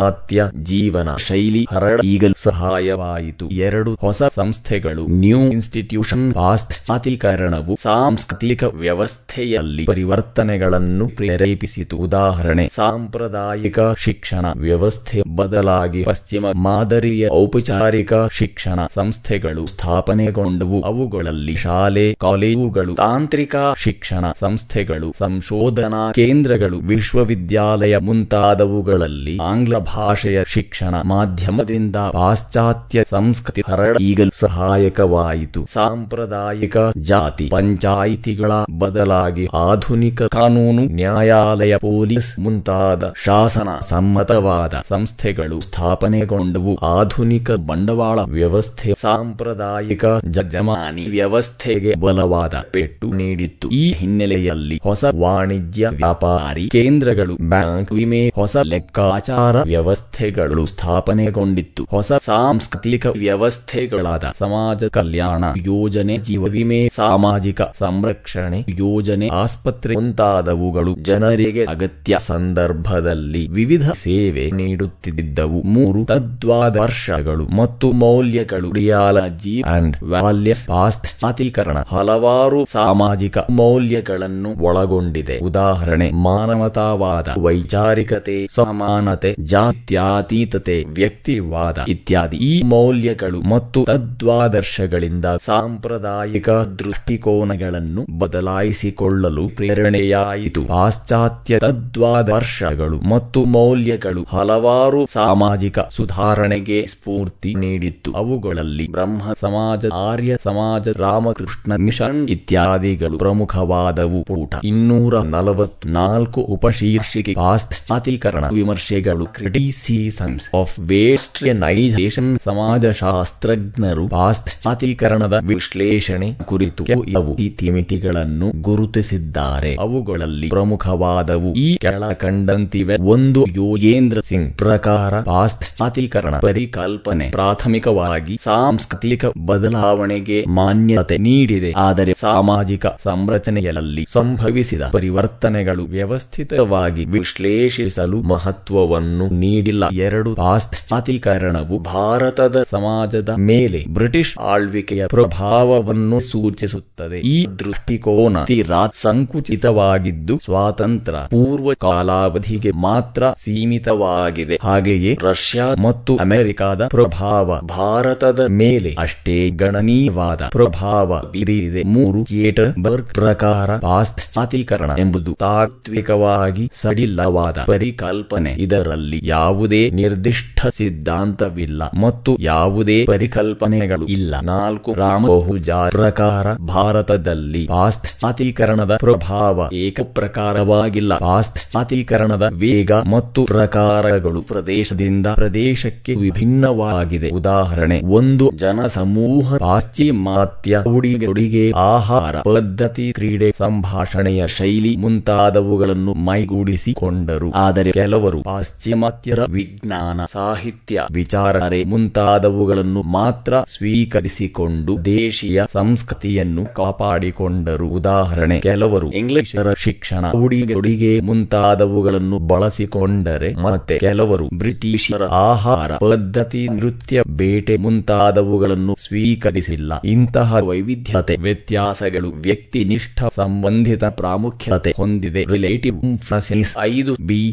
ಪಾಶ್ಚಿಮಾತ್ಯ ಜೀವನ ಶೈಲಿ, ಹರಡ ಈಗಲೂ ಸಹಾಯವಾಯಿತು. ಎರಡು ಹೊಸ ಸಂಸ್ಥೆಗಳು, ನ್ಯೂ ಇನ್ಸ್ಟಿಟ್ಯೂಷನ್ ಪಾಶ್ಚಾತೀಕರಣವು ಸಾಂಸ್ಕೃತಿಕ ವ್ಯವಸ್ಥೆಯಲ್ಲಿ ಪರಿವರ್ತನೆಗಳನ್ನು ಪ್ರೇರೇಪಿಸಿತು. ಉದಾಹರಣೆ, ಸಾಂಪ್ರದಾಯಿಕ ಶಿಕ್ಷಣ ವ್ಯವಸ್ಥೆ ಬದಲಾಗಿ ಪಶ್ಚಿಮ ಮಾದರಿಯ ಔಪಚಾರಿಕ ಶಿಕ್ಷಣ ಸಂಸ್ಥೆಗಳು ಸ್ಥಾಪನೆಗೊಂಡವು. ಅವುಗಳಲ್ಲಿ ಶಾಲೆ, ಕಾಲೇಜುಗಳು, ತಾಂತ್ರಿಕ ಶಿಕ್ಷಣ ಸಂಸ್ಥೆಗಳು, ಸಂಶೋಧನಾ ಕೇಂದ್ರಗಳು, ವಿಶ್ವವಿದ್ಯಾಲಯ ಮುಂತಾದವುಗಳಲ್ಲಿ ಆಂಗ್ಲ ಭಾಷೆಯ ಶಿಕ್ಷಣ ಮಾಧ್ಯಮದಿಂದ ಪಾಶ್ಚಾತ್ಯ ಸಂಸ್ಕೃತಿ ಈಗಲೂ ಸಹಾಯಕವಾಯಿತು. ಸಾಂಪ್ರದಾಯಿಕ ಜಾತಿ ಪಂಚಾಯಿತಿಗಳ ಬದಲಾಗಿ ಆಧುನಿಕ ಕಾನೂನು, ನ್ಯಾಯಾಲಯ, ಪೊಲೀಸ್ ಮುಂತಾದ ಶಾಸನ ಸಮ್ಮತವಾದ ಸಂಸ್ಥೆಗಳು ಸ್ಥಾಪನೆಗೊಂಡವು. ಆಧುನಿಕ ಬಂಡವಾಳ ವ್ಯವಸ್ಥೆ ಸಾಂಪ್ರದಾಯಿಕ ಜಜಮಾನಿ ವ್ಯವಸ್ಥೆಗೆ ಬಲವಾದ ಪೆಟ್ಟು ನೀಡಿತ್ತು. ಈ ಹಿನ್ನೆಲೆಯಲ್ಲಿ ಹೊಸ ವಾಣಿಜ್ಯ ವ್ಯಾಪಾರಿ ಕೇಂದ್ರಗಳು, ಬ್ಯಾಂಕ್ ವಿಮೆ, ಹೊಸ ಲೆಕ್ಕಾಚಾರ ವ್ಯವಸ್ಥೆಗಳು ಸ್ಥಾಪನೆಗೊಂಡಿತ್ತು. ಹೊಸ ಸಾಂಸ್ಕೃತಿಕ ವ್ಯವಸ್ಥೆಗಳಾದ ಸಮಾಜ ಕಲ್ಯಾಣ ಯೋಜನೆ, ಜೀವ ವಿಮೆ, ಸಾಮಾಜಿಕ ಸಂರಕ್ಷಣೆ ಯೋಜನೆ, ಆಸ್ಪತ್ರೆ ಮುಂತಾದವುಗಳು ಜನರಿಗೆ ಅಗತ್ಯ ಸಂದರ್ಭದಲ್ಲಿ ವಿವಿಧ ಸೇವೆ ನೀಡುತ್ತಿದ್ದವು ಮೂರು ತದ್ವಾದ ವರ್ಷಗಳು ಮತ್ತು ಮೌಲ್ಯಗಳು, ರಿಯಾಲಜಿ ಅಂಡ್ ವ್ಯಾಲ್ಯಸ್ ಪಾಶ್ಚಾತೀಕರಣ ಹಲವಾರು ಸಾಮಾಜಿಕ ಮೌಲ್ಯಗಳನ್ನು ಒಳಗೊಂಡಿದೆ. ಉದಾಹರಣೆ, ಮಾನವತಾವಾದ, ವೈಚಾರಿಕತೆ, ಸಮಾನತೆ ಜಾತ್ಯಾತೀತತೆ, ವ್ಯಕ್ತಿವಾದ ಇತ್ಯಾದಿ ಈ ಮೌಲ್ಯಗಳು ಮತ್ತು ತದ್ವಾದರ್ಶಗಳಿಂದ ಸಾಂಪ್ರದಾಯಿಕ ದೃಷ್ಟಿಕೋನಗಳನ್ನು ಬದಲಾಯಿಸಿಕೊಳ್ಳಲು ಪ್ರೇರಣೆಯಾಯಿತು. ಪಾಶ್ಚಾತ್ಯ ತದ್ವಾದರ್ಶಗಳು ಮತ್ತು ಮೌಲ್ಯಗಳು ಹಲವಾರು ಸಾಮಾಜಿಕ ಸುಧಾರಣೆಗೆ ಸ್ಫೂರ್ತಿ ನೀಡಿತ್ತು. ಅವುಗಳಲ್ಲಿ ಬ್ರಹ್ಮ ಸಮಾಜ, ಆರ್ಯ ಸಮಾಜ, ರಾಮಕೃಷ್ಣ ಮಿಷನ್ ಇತ್ಯಾದಿಗಳು ಪ್ರಮುಖವಾದವು. ಪೂಟ ಇನ್ನೂರ ನಲವತ್ನಾಲ್ಕು ಉಪಶೀರ್ಷಿಕೆ ಪಾಶ್ಚಾತೀಕರಣ ವಿಮರ್ಶೆಗಳು ಕ್ರಿಟಿಸಿಸಮ್ಸ್ ಆಫ್ ವೇಸ್ಟ್ರಿಯನೈಸೇಷನ್ ಸಮಾಜಶಾಸ್ತ್ರಜ್ಞರು ಪಾಶ್ಚಾತೀಕರಣದ ವಿಶ್ಲೇಷಣೆ ಕುರಿತು ಕೆಲವು ಇತಿಮಿತಿಗಳನ್ನು ಗುರುತಿಸಿದ್ದಾರೆ. ಅವುಗಳಲ್ಲಿ ಪ್ರಮುಖವಾದವು ಈ ಕೆಳಕಂಡಂತಿವೆ. ಒಂದು, ಯೋಗೇಂದ್ರ ಸಿಂಗ್ ಪ್ರಕಾರ ಪಾಶ್ಚಾತೀಕರಣ ಪರಿಕಲ್ಪನೆ ಪ್ರಾಥಮಿಕವಾಗಿ ಸಾಂಸ್ಕೃತಿಕ ಬದಲಾವಣೆಗೆ ಮಾನ್ಯತೆ ನೀಡಿದೆ. ಆದರೆ ಸಾಮಾಜಿಕ ಸಂರಚನೆಯಲ್ಲಿ ಸಂಭವಿಸಿದ ಪರಿವರ್ತನೆಗಳು ವ್ಯವಸ್ಥಿತವಾಗಿ ವಿಶ್ಲೇಷಿಸಲು ಮಹತ್ವವನ್ನು ನೀಡಿಲ್ಲ. ಎರಡು ಪಾಶ್ಚಾತೀಕರಣವು ಭಾರತದ ಸಮಾಜದ ಮೇಲೆ ಬ್ರಿಟಿಷ್ ಆಳ್ವಿಕೆಯ ಪ್ರಭಾವವನ್ನು ಸೂಚಿಸುತ್ತದೆ. ಈ ದೃಷ್ಟಿಕೋನ ತೀರಾ ಸಂಕುಚಿತವಾಗಿದ್ದು, ಸ್ವಾತಂತ್ರ್ಯ ಪೂರ್ವ ಕಾಲಾವಧಿಗೆ ಮಾತ್ರ ಸೀಮಿತವಾಗಿದೆ. ಹಾಗೆಯೇ ರಷ್ಯಾ ಮತ್ತು ಅಮೆರಿಕದ ಪ್ರಭಾವ ಭಾರತದ ಮೇಲೆ ಅಷ್ಟೇ ಗಣನೀಯವಾದ ಪ್ರಭಾವ ಬೀರಿದೆ. ಮೂರು ಬರ್ಗ್ ಪ್ರಕಾರ ಪಾಶ್ಚಾತೀಕರಣ ಎಂಬುದು ತಾತ್ವಿಕವಾಗಿ ಸಡಿಲವಾದ ಪರಿಕಲ್ಪನೆ. ಇದರಲ್ಲಿ ಯಾವುದೇ ನಿರ್ದಿಷ್ಟ ಸಿದ್ಧಾಂತವಿಲ್ಲ ಮತ್ತು ಯಾವುದೇ ಪರಿಕಲ್ಪನೆಗಳು ಇಲ್ಲ. ನಾಲ್ಕು ರಾಮಬಹುಜಾ ಪ್ರಕಾರ ಭಾರತದಲ್ಲಿ ಪಾಶ್ಚಾತೀಕರಣದ ಪ್ರಭಾವ ಏಕಪ್ರಕಾರವಾಗಿಲ್ಲ ಪಾಶ್ಚಾತೀಕರಣದ ವೇಗ ಮತ್ತು ಪ್ರಕಾರಗಳು ಪ್ರದೇಶದಿಂದ ಪ್ರದೇಶಕ್ಕೆ ವಿಭಿನ್ನವಾಗಿದೆ. ಉದಾಹರಣೆ, ಒಂದು ಜನಸಮೂಹ ಪಾಶ್ಚಿಮಾತ್ಯ ಉಡುಗೆ ಆಹಾರ ಪದ್ಧತಿ ಕ್ರೀಡೆ ಸಂಭಾಷಣೆಯ ಶೈಲಿ ಮುಂತಾದವುಗಳನ್ನು ಮೈಗೂಡಿಸಿಕೊಂಡರು. ಆದರೆ ಕೆಲವರು ಪಾಶ್ಚಿಮಾತ್ಯರ ವಿಜ್ಞಾನ, ಸಾಹಿತ್ಯ, ವಿಚಾರಣೆ ಮುಂತಾದವುಗಳನ್ನು ಮಾತ್ರ ಸ್ವೀಕರಿಸಿಕೊಂಡು ದೇಶೀಯ ಸಂಸ್ಕೃತಿಯನ್ನು ಕಾಪಾಡಿಕೊಂಡರು. ಉದಾಹರಣೆ, ಕೆಲವರು ಇಂಗ್ಲಿಷರ ಶಿಕ್ಷಣ ಉಡುಗೆ ಮುಂತಾದವುಗಳನ್ನು ಬಳಸಿಕೊಂಡರೆ ಮತ್ತೆ ಕೆಲವರು ಬ್ರಿಟಿಷರ ಆಹಾರ, ಪದ್ಧತಿ, ನೃತ್ಯ, ಬೇಟೆ ಮುಂತಾದವುಗಳನ್ನು ಸ್ವೀಕರಿಸಿಲ್ಲ. ಇಂತಹ ವೈವಿಧ್ಯತೆ, ವ್ಯತ್ಯಾಸಗಳು ವ್ಯಕ್ತಿನಿಷ್ಠ ಸಂಬಂಧಿತ ಪ್ರಾಮುಖ್ಯತೆ ಹೊಂದಿದೆ. ರಿಲೇಟಿವ್ ಐದು ಬಿ.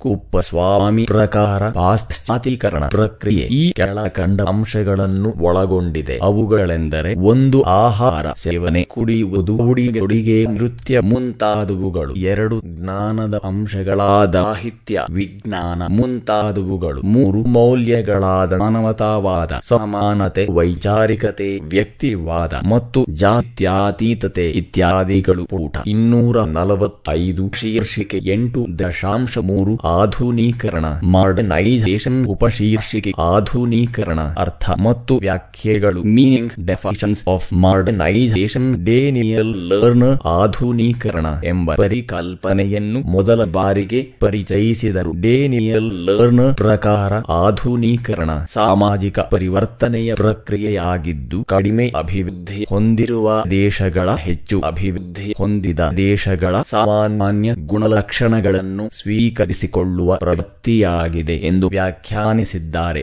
ಪ್ರಕಾರ ಪಾಶ್ಚಾತೀಕರಣ ಪ್ರಕ್ರಿಯೆ ಈ ಕೆಳಕಂಡ ಅಂಶಗಳನ್ನು ಒಳಗೊಂಡಿದೆ. ಅವುಗಳೆಂದರೆ ಒಂದು ಆಹಾರ ಸೇವನೆ, ಕುಡಿಯುವುದು, ಉಡಿಗೆ ನೃತ್ಯ ಮುಂತಾದವುಗಳು. ಎರಡು ಜ್ಞಾನದ ಅಂಶಗಳಾದ ಸಾಹಿತ್ಯ, ವಿಜ್ಞಾನ ಮುಂತಾದವುಗಳು. ಮೂರು ಮೌಲ್ಯಗಳಾದ ಮಾನವತಾವಾದ, ಸಮಾನತೆ, ವೈಚಾರಿಕತೆ, ವ್ಯಕ್ತಿವಾದ ಮತ್ತು ಜಾತ್ಯಾತೀತತೆ ಇತ್ಯಾದಿಗಳು ಪೂಟ. ಇನ್ನೂರ ನಲವತ್ತೈದು ಶೀರ್ಷಿಕೆ ಎಂಟು ದಶಾಂಶ ಮೂರು. ಆಧುನೀಕರಣ ಮಾಡರ್ನೈಸೇಷನ್ ಉಪಶೀರ್ಷಿಕೆ ಆಧುನೀಕರಣ ಅರ್ಥ ಮತ್ತು ವ್ಯಾಖ್ಯೆಗಳು meaning definitions of modernization Daniel Lerner ಆಧುನೀಕರಣ ಎಂಬ ಪರಿಕಲ್ಪನೆಯನ್ನು ಮೊದಲ ಬಾರಿಗೆ ಪರಿಚಯಿಸಿದರು. ಡೇನಿಯಲ್ ಲರ್ನ್ ಪ್ರಕಾರ ಆಧುನೀಕರಣ ಸಾಮಾಜಿಕ ಪರಿವರ್ತನೆಯ ಪ್ರಕ್ರಿಯೆಯಾಗಿದ್ದು, ಕಡಿಮೆ ಅಭಿವೃದ್ಧಿ ಹೊಂದಿರುವ ದೇಶಗಳ ಹೆಚ್ಚು ಅಭಿವೃದ್ಧಿ ಹೊಂದಿದ ದೇಶಗಳ ಸಾಮಾನ್ಯ ಗುಣಲಕ್ಷಣಗಳನ್ನು ಸ್ವೀಕರಿಸಿಕೊಳ್ಳುವ ಪ್ರವೃತ್ತಿಯಾಗಿದೆ. ಎಂದು ವ್ಯಾಖ್ಯಾನಿಸಿದ್ದಾರೆ.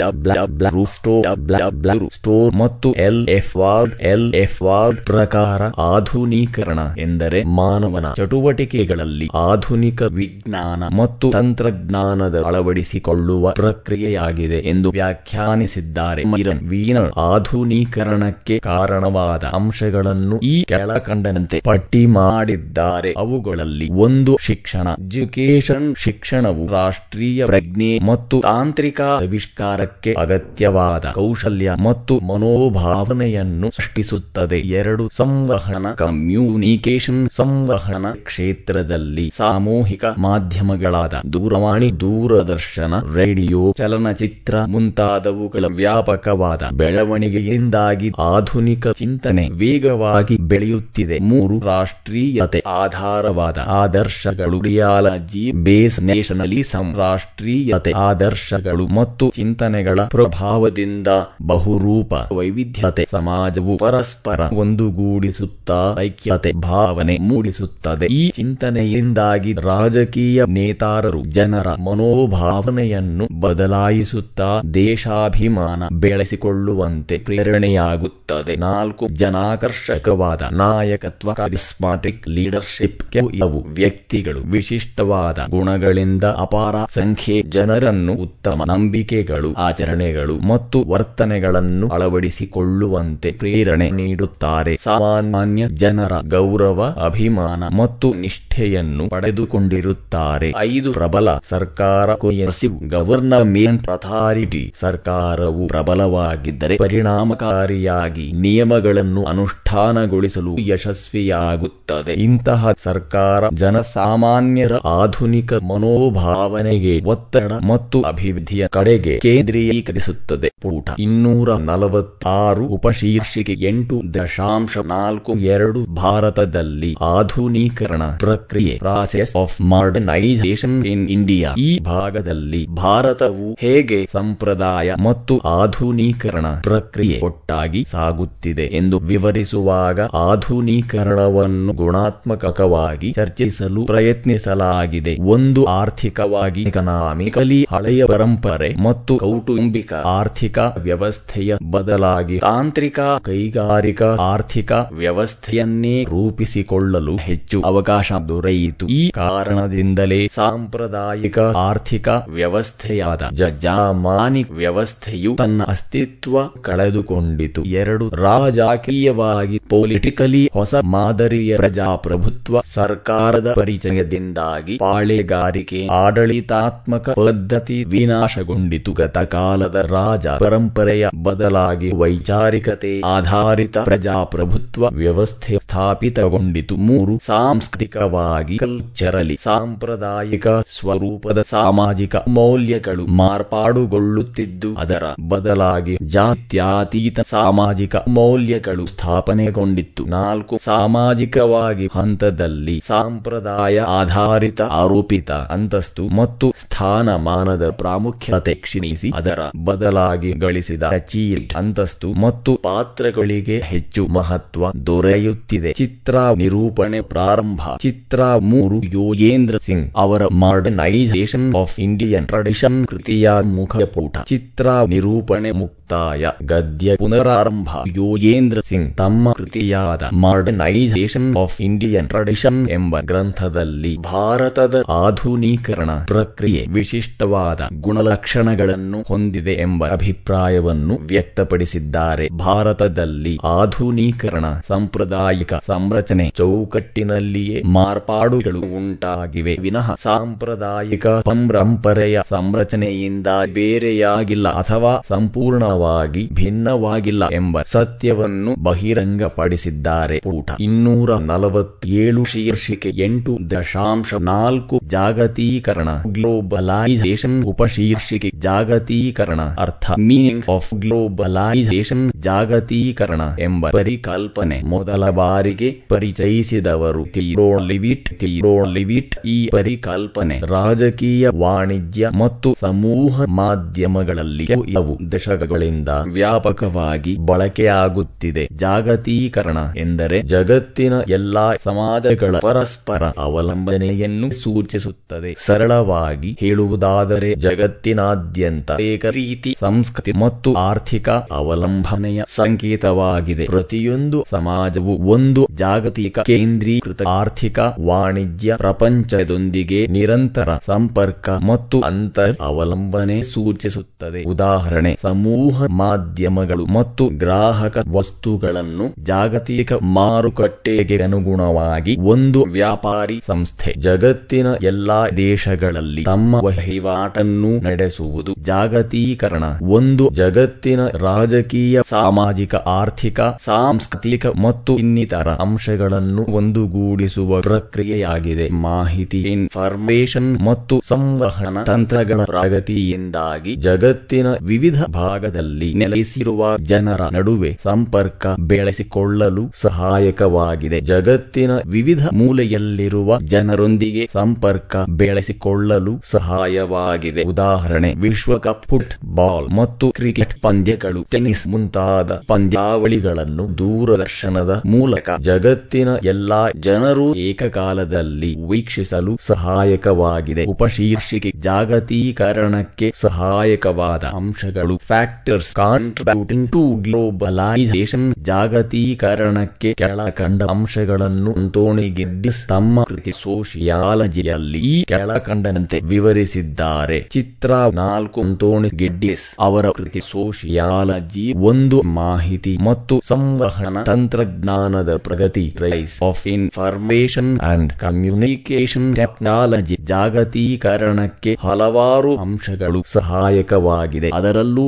ಸ್ಟೋರ್ ಮತ್ತು L, F, Ward, L, F, Ward ಪ್ರಕಾರ ಆಧುನೀಕರಣ ಎಂದರೆ ಮಾನವನ ಚಟುವಟಿಕೆಗಳಲ್ಲಿ ಆಧುನಿಕ ವಿಜ್ಞಾನ ಮತ್ತು ತಂತ್ರಜ್ಞಾನದ ಅಳವಡಿಸಿಕೊಳ್ಳುವ ಪ್ರಕ್ರಿಯೆಯಾಗಿದೆ ಎಂದು ವ್ಯಾಖ್ಯಾನಿಸಿದ್ದಾರೆ. ಮೈರನ್ ಆಧುನೀಕರಣಕ್ಕೆ ಕಾರಣವಾದ ಅಂಶಗಳನ್ನು ಈ ಕೆಳಕಂಡಂತೆ ಪಟ್ಟಿ ಮಾಡಿದ್ದಾರೆ. ಅವುಗಳಲ್ಲಿ ಒಂದು ಶಿಕ್ಷಣ ಎಜುಕೇಶನ್ ಶಿಕ್ಷಣವು ರಾಷ್ಟ್ರೀಯ ಪ್ರಜ್ಞೆ ಮತ್ತು ತಾಂತ್ರಿಕ ಆವಿಷ್ಕಾರಕ್ಕೆ ಅಗತ್ಯವಾದ ಕೌಶಲ್ಯ ಮತ್ತು ಮನೋಭಾವನೆಯನ್ನು ಸೃಷ್ಟಿಸುತ್ತದೆ. ಎರಡು, ಸಂವಹನ ಕಮ್ಯುನಿಕೇಶನ್ ಸಂವಹನ ಕ್ಷೇತ್ರದಲ್ಲಿ ಸಾಮೂಹಿಕ ಮಾಧ್ಯಮಗಳಾದ ದೂರವಾಣಿ, ದೂರದರ್ಶನ, ರೇಡಿಯೋ, ಚಲನಚಿತ್ರ ಮುಂತಾದವುಗಳ ವ್ಯಾಪಕವಾದ ಬೆಳವಣಿಗೆಯಿಂದಾಗಿ ಆಧುನಿಕ ಚಿಂತನೆ ವೇಗವಾಗಿ ಬೆಳೆಯುತ್ತಿದೆ. ಮೂರು, ರಾಷ್ಟ್ರೀಯತೆ ಆಧಾರವಾದ ಆದರ್ಶಗಳು ರಿಯಾಲಜಿ ಬೇಸ್ ನೇಷನಲಿಸಂ ರಾಷ್ಟ್ರೀಯತೆ ಆದರ್ಶಗಳು ಮತ್ತು ಚಿಂತನೆಗಳ ಪ್ರಭಾವದಿಂದ ಬಹುರೂಪ ವೈವಿಧ್ಯತೆ ಸಮಾಜವು ಪರಸ್ಪರ ಒಂದುಗೂಡಿಸುತ್ತಾ ಐಕ್ಯತೆ ಭಾವನೆ ಮೂಡಿಸುತ್ತದೆ. ಈ ಚಿಂತನೆಯಿಂದಾಗಿ ರಾಜಕೀಯ ನೇತಾರರು ಜನರ ಮನೋಭಾವನೆಯನ್ನು ಬದಲಾಯಿಸುತ್ತಾ ದೇಶಾಭಿಮಾನ ಬೆಳೆಸಿಕೊಳ್ಳುವಂತೆ ಪ್ರೇರಣೆಯಾಗುತ್ತದೆ. ನಾಲ್ಕು ಜನಾಕರ್ಷಕವಾದ ನಾಯಕತ್ವ ಕರಿಸ್ಮಾಟಿಕ್ ಲೀಡರ್ಶಿಪ್ ಇವು ವ್ಯಕ್ತಿಗಳು ವಿಶಿಷ್ಟವಾದ ಗುಣಗಳಿಂದ ಅಪಾರ ಸಂಖ್ಯೆ ಜನರನ್ನು ಉತ್ತಮ ನಂಬಿಕೆಗಳು, ಆಚರಣೆಗಳು ಮತ್ತು ವರ್ತನೆಗಳನ್ನು ಅಳವಡಿಸಿಕೊಳ್ಳುವಂತೆ ಪ್ರೇರಣೆ ನೀಡುತ್ತಾರೆ. ಸಾಮಾನ್ಯ ಜನರ ಗೌರವ, ಅಭಿಮಾನ ಮತ್ತು ನಿಷ್ಠೆಯನ್ನು ಪಡೆದುಕೊಂಡಿರುತ್ತಾರೆ. ಐದು ಪ್ರಬಲ ಸರ್ಕಾರ ಗವರ್ನಮೆಂಟ್ ಅಥಾರಿಟಿ ಸರ್ಕಾರವು ಪ್ರಬಲವಾಗಿದ್ದರೆ ಪರಿಣಾಮಕಾರಿಯಾಗಿ ನಿಯಮಗಳನ್ನು ಅನುಷ್ಠಾನಗೊಳಿಸಲು ಯಶಸ್ವಿಯಾಗುತ್ತದೆ. ಇಂತಹ ಸರ್ಕಾರ ಜನಸಾಮಾನ್ಯರ ಆಧುನಿಕ ಮನೋಭಾವನೆಗೆ ಒತ್ತಡ ಮತ್ತು ಅಭಿವೃದ್ಧಿಯ ಕಡೆಗೆ ಕೇಂದ್ರೀಕರಿಸುತ್ತದೆ. ಪುಟ ಇನ್ನೂರ ನಲವತ್ತಾರು ಉಪಶೀರ್ಷಿಕೆ ಎಂಟು ದಶಾಂಶ ನಾಲ್ಕು ಎರಡು ಭಾರತದಲ್ಲಿ ಆಧುನೀಕರಣ ಪ್ರಕ್ರಿಯೆ process of modernization in India ಈ ಭಾಗದಲ್ಲಿ ಭಾರತವು ಹೇಗೆ ಸಂಪ್ರದಾಯ ಮತ್ತು ಆಧುನೀಕರಣ ಪ್ರಕ್ರಿಯೆ ಒಟ್ಟಾಗಿ ಸಾಗುತ್ತಿದೆ ಎಂದು ವಿವರಿಸುವಾಗ ಆಧುನೀಕರಣವನ್ನು ಗುಣಾತ್ಮಕವಾಗಿ ಚರ್ಚಿಸಲು ಪ್ರಯತ್ನಿಸಲಾಗಿದೆ. ಒಂದು ಆರ್ಥಿಕವಾಗಿ ಎಕನಾಮಿಕಲಿ ಹಳೆಯ ಪರಂಪರೆ ಮತ್ತು ಕೌಟುಂಬಿಕ ಆರ್ಥಿಕ ವ್ಯವಸ್ಥೆಯ ಬದಲಾಗಿ ತಾಂತ್ರಿಕ, ಕೈಗಾರಿಕಾ, ಆರ್ಥಿಕ ವ್ಯವಸ್ಥೆಯನ್ನೇ ರೂಪಿಸಿಕೊಳ್ಳಲು ಹೆಚ್ಚು ಅವಕಾಶ ದೊರೆಯಿತು. ಈ ಕಾರಣದಿಂದಲೇ ಸಾಂಪ್ರದಾಯಿಕ ಆರ್ಥಿಕ ವ್ಯವಸ್ಥೆಯಾದ ಜಜಾಮಾನಿ ವ್ಯವಸ್ಥೆಯು ತನ್ನ ಅಸ್ತಿತ್ವ ಕಳೆದುಕೊಂಡಿತು. ಎರಡು ರಾಜಕೀಯವಾಗಿ ಪೊಲಿಟಿಕಲಿ ಹೊಸ ಮಾದರಿಯ ಪ್ರಜಾಪ್ರಭುತ್ವ ಸರ್ಕಾರದ ಪರಿಚಯದಿಂದಾಗಿ ಪಾಳೆಗಾರಿಕೆ ಆಡಳಿತಾತ್ಮಕ ವಿನಾಶಗೊಂಡಿತು ಗತಕಾಲದ ರಾಜ ಪರಂಪರೆಯ ಬದಲಾಗಿ ವೈಚಾರಿಕತೆ ಆಧಾರಿತ ಪ್ರಜಾಪ್ರಭುತ್ವ ವ್ಯವಸ್ಥೆ ಸ್ಥಾಪಿತಗೊಂಡಿತು. ಮೂರು, ಸಾಂಸ್ಕೃತಿಕವಾಗಿ ಕಲ್ಚರಲಿ ಸಾಂಪ್ರದಾಯಿಕ ಸ್ವರೂಪದ ಸಾಮಾಜಿಕ ಮೌಲ್ಯಗಳು ಮಾರ್ಪಾಡುಗೊಳ್ಳುತ್ತಿದ್ದು, ಅದರ ಬದಲಾಗಿ ಜಾತ್ಯಾತೀತ ಸಾಮಾಜಿಕ ಮೌಲ್ಯಗಳು ಸ್ಥಾಪನೆಗೊಂಡಿತ್ತು. ನಾಲ್ಕು, ಸಾಮಾಜಿಕವಾಗಿ ಹಂತದಲ್ಲಿ ಸಾಂಪ್ರದಾಯ ಆಧಾರಿತ ಆರೋಪಿತ ಅಂತಸ್ತು ಮತ್ತು ಸ್ಥಾನಮಾನದ ಪ್ರಾಮುಖ್ಯತೆ ಕ್ಷೀಣಿಸಿ ಅದರ ಬದಲಾಗಿ ಗಳಿಸಿದ ಚೀಲ್ ಅಂತಸ್ತು ಮತ್ತು ಪಾತ್ರಗಳಿಗೆ ಹೆಚ್ಚು ಮಹತ್ವ ದೊರೆಯುತ್ತಿದೆ. ಚಿತ್ರ ನಿರೂಪಣೆ ಪ್ರಾರಂಭ. ಚಿತ್ರ ಮೂರು, ಯೋಗೇಂದ್ರ ಸಿಂಗ್ ಅವರ ಮಾಡರ್ನೈಸೇಷನ್ ಆಫ್ ಇಂಡಿಯನ್ ಟ್ರೆಡಿಷನ್ ಕೃತಿಯ ಮುಖಪುಟ. ಚಿತ್ರ ನಿರೂಪಣೆ ಮುಕ್ತ ಮುಕ್ತಾಯ ಗದ್ಯ ಪುನರಾರಂಭ ಯೋಗೇಂದ್ರ ಸಿಂಗ್ ತಮ್ಮ ಕೃತಿಯಾದ ಮಾಡರ್ನೈಸೇಷನ್ ಆಫ್ ಇಂಡಿಯನ್ ಟ್ರೆಡಿಷನ್ ಎಂಬ ಗ್ರಂಥದಲ್ಲಿ ಭಾರತದ ಆಧುನೀಕರಣ ಪ್ರಕ್ರಿಯೆ ವಿಶಿಷ್ಟವಾದ ಗುಣಲಕ್ಷಣಗಳನ್ನು ಹೊಂದಿದೆ ಎಂಬ ಅಭಿಪ್ರಾಯವನ್ನು ವ್ಯಕ್ತಪಡಿಸಿದ್ದಾರೆ. ಭಾರತದಲ್ಲಿ ಆಧುನೀಕರಣ ಸಾಂಪ್ರದಾಯಿಕ ಸಂರಚನೆ ಚೌಕಟ್ಟಿನಲ್ಲಿಯೇ ಮಾರ್ಪಾಡುಗಳು ಉಂಟಾಗಿವೆ. ವಿನಃ ಸಾಂಪ್ರದಾಯಿಕ ಪರಂಪರೆಯ ಸಂರಚನೆಯಿಂದ ಬೇರೆಯಾಗಿಲ್ಲ ಅಥವಾ ಸಂಪೂರ್ಣವಾಗಿ ಭಿನ್ನವಾಗಿಲ್ಲ ಎಂಬ ಸತ್ಯವನ್ನು ಬಹಿರಂಗಪಡಿಸಿದ್ದಾರೆ. ಪೂಟ ಇನ್ನೂರ ನಲವತ್ತೇಳು ಶೀರ್ಷಿಕೆ ಎಂಟು ದಶಾಂಶ ನಾಲ್ಕು ಜಾಗತೀಕರಣ. ಗ್ಲೋಬಲೈಸೇಷನ್ ಉಪಶೀರ್ಷಿಕೆ ಜಾಗತೀಕರಣ. ಅರ್ಥ, ಮೀನಿಂಗ್ ಆಫ್ ಗ್ಲೋಬಲೈಸೇಷನ್ ಜಾಗತೀಕರಣ ಎಂಬ ಪರಿಕಲ್ಪನೆ ಮೊದಲ ಬಾರಿಗೆ ಪರಿಚಯಿಸಿದವರು. ಲಿವಿಟ್ ಲಿವಿಟ್ ಈ ಪರಿಕಲ್ಪನೆ ರಾಜಕೀಯ ವಾಣಿಜ್ಯ ಮತ್ತು ಸಮೂಹ ಮಾಧ್ಯಮಗಳಲ್ಲಿ ಕೆಲವು ದಶಕಗಳಿಂದ ವ್ಯಾಪಕವಾಗಿ ಬಳಕೆಯಾಗುತ್ತಿದೆ. ಜಾಗತೀಕರಣ ಎಂದರೆ ಜಗತ್ತಿನ ಎಲ್ಲಾ ಸಮಾಜಗಳ ಪರಸ್ಪರ ಅವಲಂಬನೆಯನ್ನು ಸೂಚಿಸುತ್ತದೆ. ಸರಳವಾಗಿ ಹೇಳುವುದಾದರೆ ಜಗತ್ತಿನಾದ್ಯಂತ ಏಕ ರೀತಿ ಸಂಸ್ಕೃತಿ ಮತ್ತು ಆರ್ಥಿಕ ಅವಲಂಬನೆಯ ಸಂಕೇತವಾಗಿದೆ. ಪ್ರತಿಯೊಂದು ಸಮಾಜವು ಒಂದು ಜಾಗತಿಕ ಕೇಂದ್ರೀಕೃತ ಆರ್ಥಿಕ, ವಾಣಿಜ್ಯ, ಪ್ರಪಂಚದೊಂದಿಗೆ ನಿರಂತರ ಸಂಪರ್ಕ ಮತ್ತು ಅಂತರ್ ಅವಲಂಬನೆ ಸೂಚಿಸುತ್ತದೆ. ಉದಾಹರಣೆ ಸಮೂಹ ಮಾಧ್ಯಮಗಳು ಮತ್ತು ಗ್ರಾಹಕ ವಸ್ತುಗಳನ್ನು ಜಾಗತಿಕ ಮಾರುಕಟ್ಟೆಗೆ ಅನುಗುಣವಾಗಿ ಒಂದು ವ್ಯಾಪಾರಿ ಸಂಸ್ಥೆ. ಜಗತ್ತಿನ ಎಲ್ಲಾ ದೇಶಗಳಲ್ಲಿ ತಮ್ಮ ವಹಿವಾಟನ್ನು ನಡೆಸುವುದು ಜಾಗತೀಕರಣ. ಒಂದು ಜಗತ್ತಿನ ರಾಜಕೀಯ, ಸಾಮಾಜಿಕ, ಆರ್ಥಿಕ, ಸಾಂಸ್ಕೃತಿಕ ಮತ್ತು ಇನ್ನಿತರ ಅಂಶಗಳನ್ನು ಒಂದುಗೂಡಿಸುವ ಪ್ರಕ್ರಿಯೆಯಾಗಿದೆ. ಮಾಹಿತಿ ಇನ್ಫಾರ್ಮೇಶನ್ ಮತ್ತು ಸಂವಹನ ತಂತ್ರಗಳ ಪ್ರಗತಿಯಿಂದಾಗಿ ಜಗತ್ತಿನ ವಿವಿಧ ಭಾಗದಲ್ಲಿ ನೆಲೆಸಿರುವ ಜನರ ನಡುವೆ ಸಂಪರ್ಕ ಬೆಳೆಸಿಕೊಳ್ಳಲು ಸಹಾಯಕವಾಗಿದೆ. ಜಗತ್ತಿನ ವಿವಿಧ ಮೂಲೆಯಲ್ಲಿರುವ ಜನರೊಂದಿಗೆ ಸಂಪರ್ಕ ಬೆಳೆಸಿಕೊಳ್ಳಲು ಸಹಾಯವಾಗಿದೆ. ಉದಾಹರಣೆ, ವಿಶ್ವಕಪ್ ಫುಟ್ಬಾಲ್ ಮತ್ತು ಕ್ರಿಕೆಟ್ ಪಂದ್ಯಗಳು, ಟೆನಿಸ್ ಮುಂತಾದ ಪಂದ್ಯಾವಳಿಗಳನ್ನು ದೂರದರ್ಶನದ ಮೂಲಕ ಜಗತ್ತಿನ ಎಲ್ಲಾ ಜನರು ಏಕಕಾಲದಲ್ಲಿ ವೀಕ್ಷಿಸಲು ಸಹಾಯಕವಾಗಿದೆ. ಉಪಶೀರ್ಷಿಕೆ ಜಾಗತೀಕರಣಕ್ಕೆ ಸಹಾಯಕವಾದ ಅಂಶಗಳು ಫ್ಯಾಕ್ಟರ್ಸ್ ಕಾಂಟ್ರಿಬ್ಯೂಟಿಂಗ್ ಟು ಗ್ಲೋಬಲೈಸೇಷನ್ ಜಾಗತೀಕರಣಕ್ಕೆ ಕೆಳಕಂಡ ಅಂಶಗಳನ್ನು ಗಿಡ್ಡಿಸ್ ತಮ್ಮ ಕೃತಿ ಸೋಶಿಯಾಲಜಿಯಲ್ಲಿ ಈ ವಿವರಿಸಿದ್ದಾರೆ. ಚಿತ್ರ ನಾಲ್ಕು ಅಂತೋಣಿ ಗಿಡ್ಡಿಸ್ ಅವರ ಕೃತಿ ಸೋಶಿಯಾಲಜಿ ಒಂದು ಮಾಹಿತಿ ಮತ್ತು ಸಂವಹನ ತಂತ್ರಜ್ಞಾನದ ಪ್ರಗತಿ rise of information and communication technology ಜಾಗತೀಕರಣಕ್ಕೆ ಹಲವಾರು ಅಂಶಗಳು ಸಹಾಯಕವಾಗಿದೆ. ಅದರಲ್ಲೂ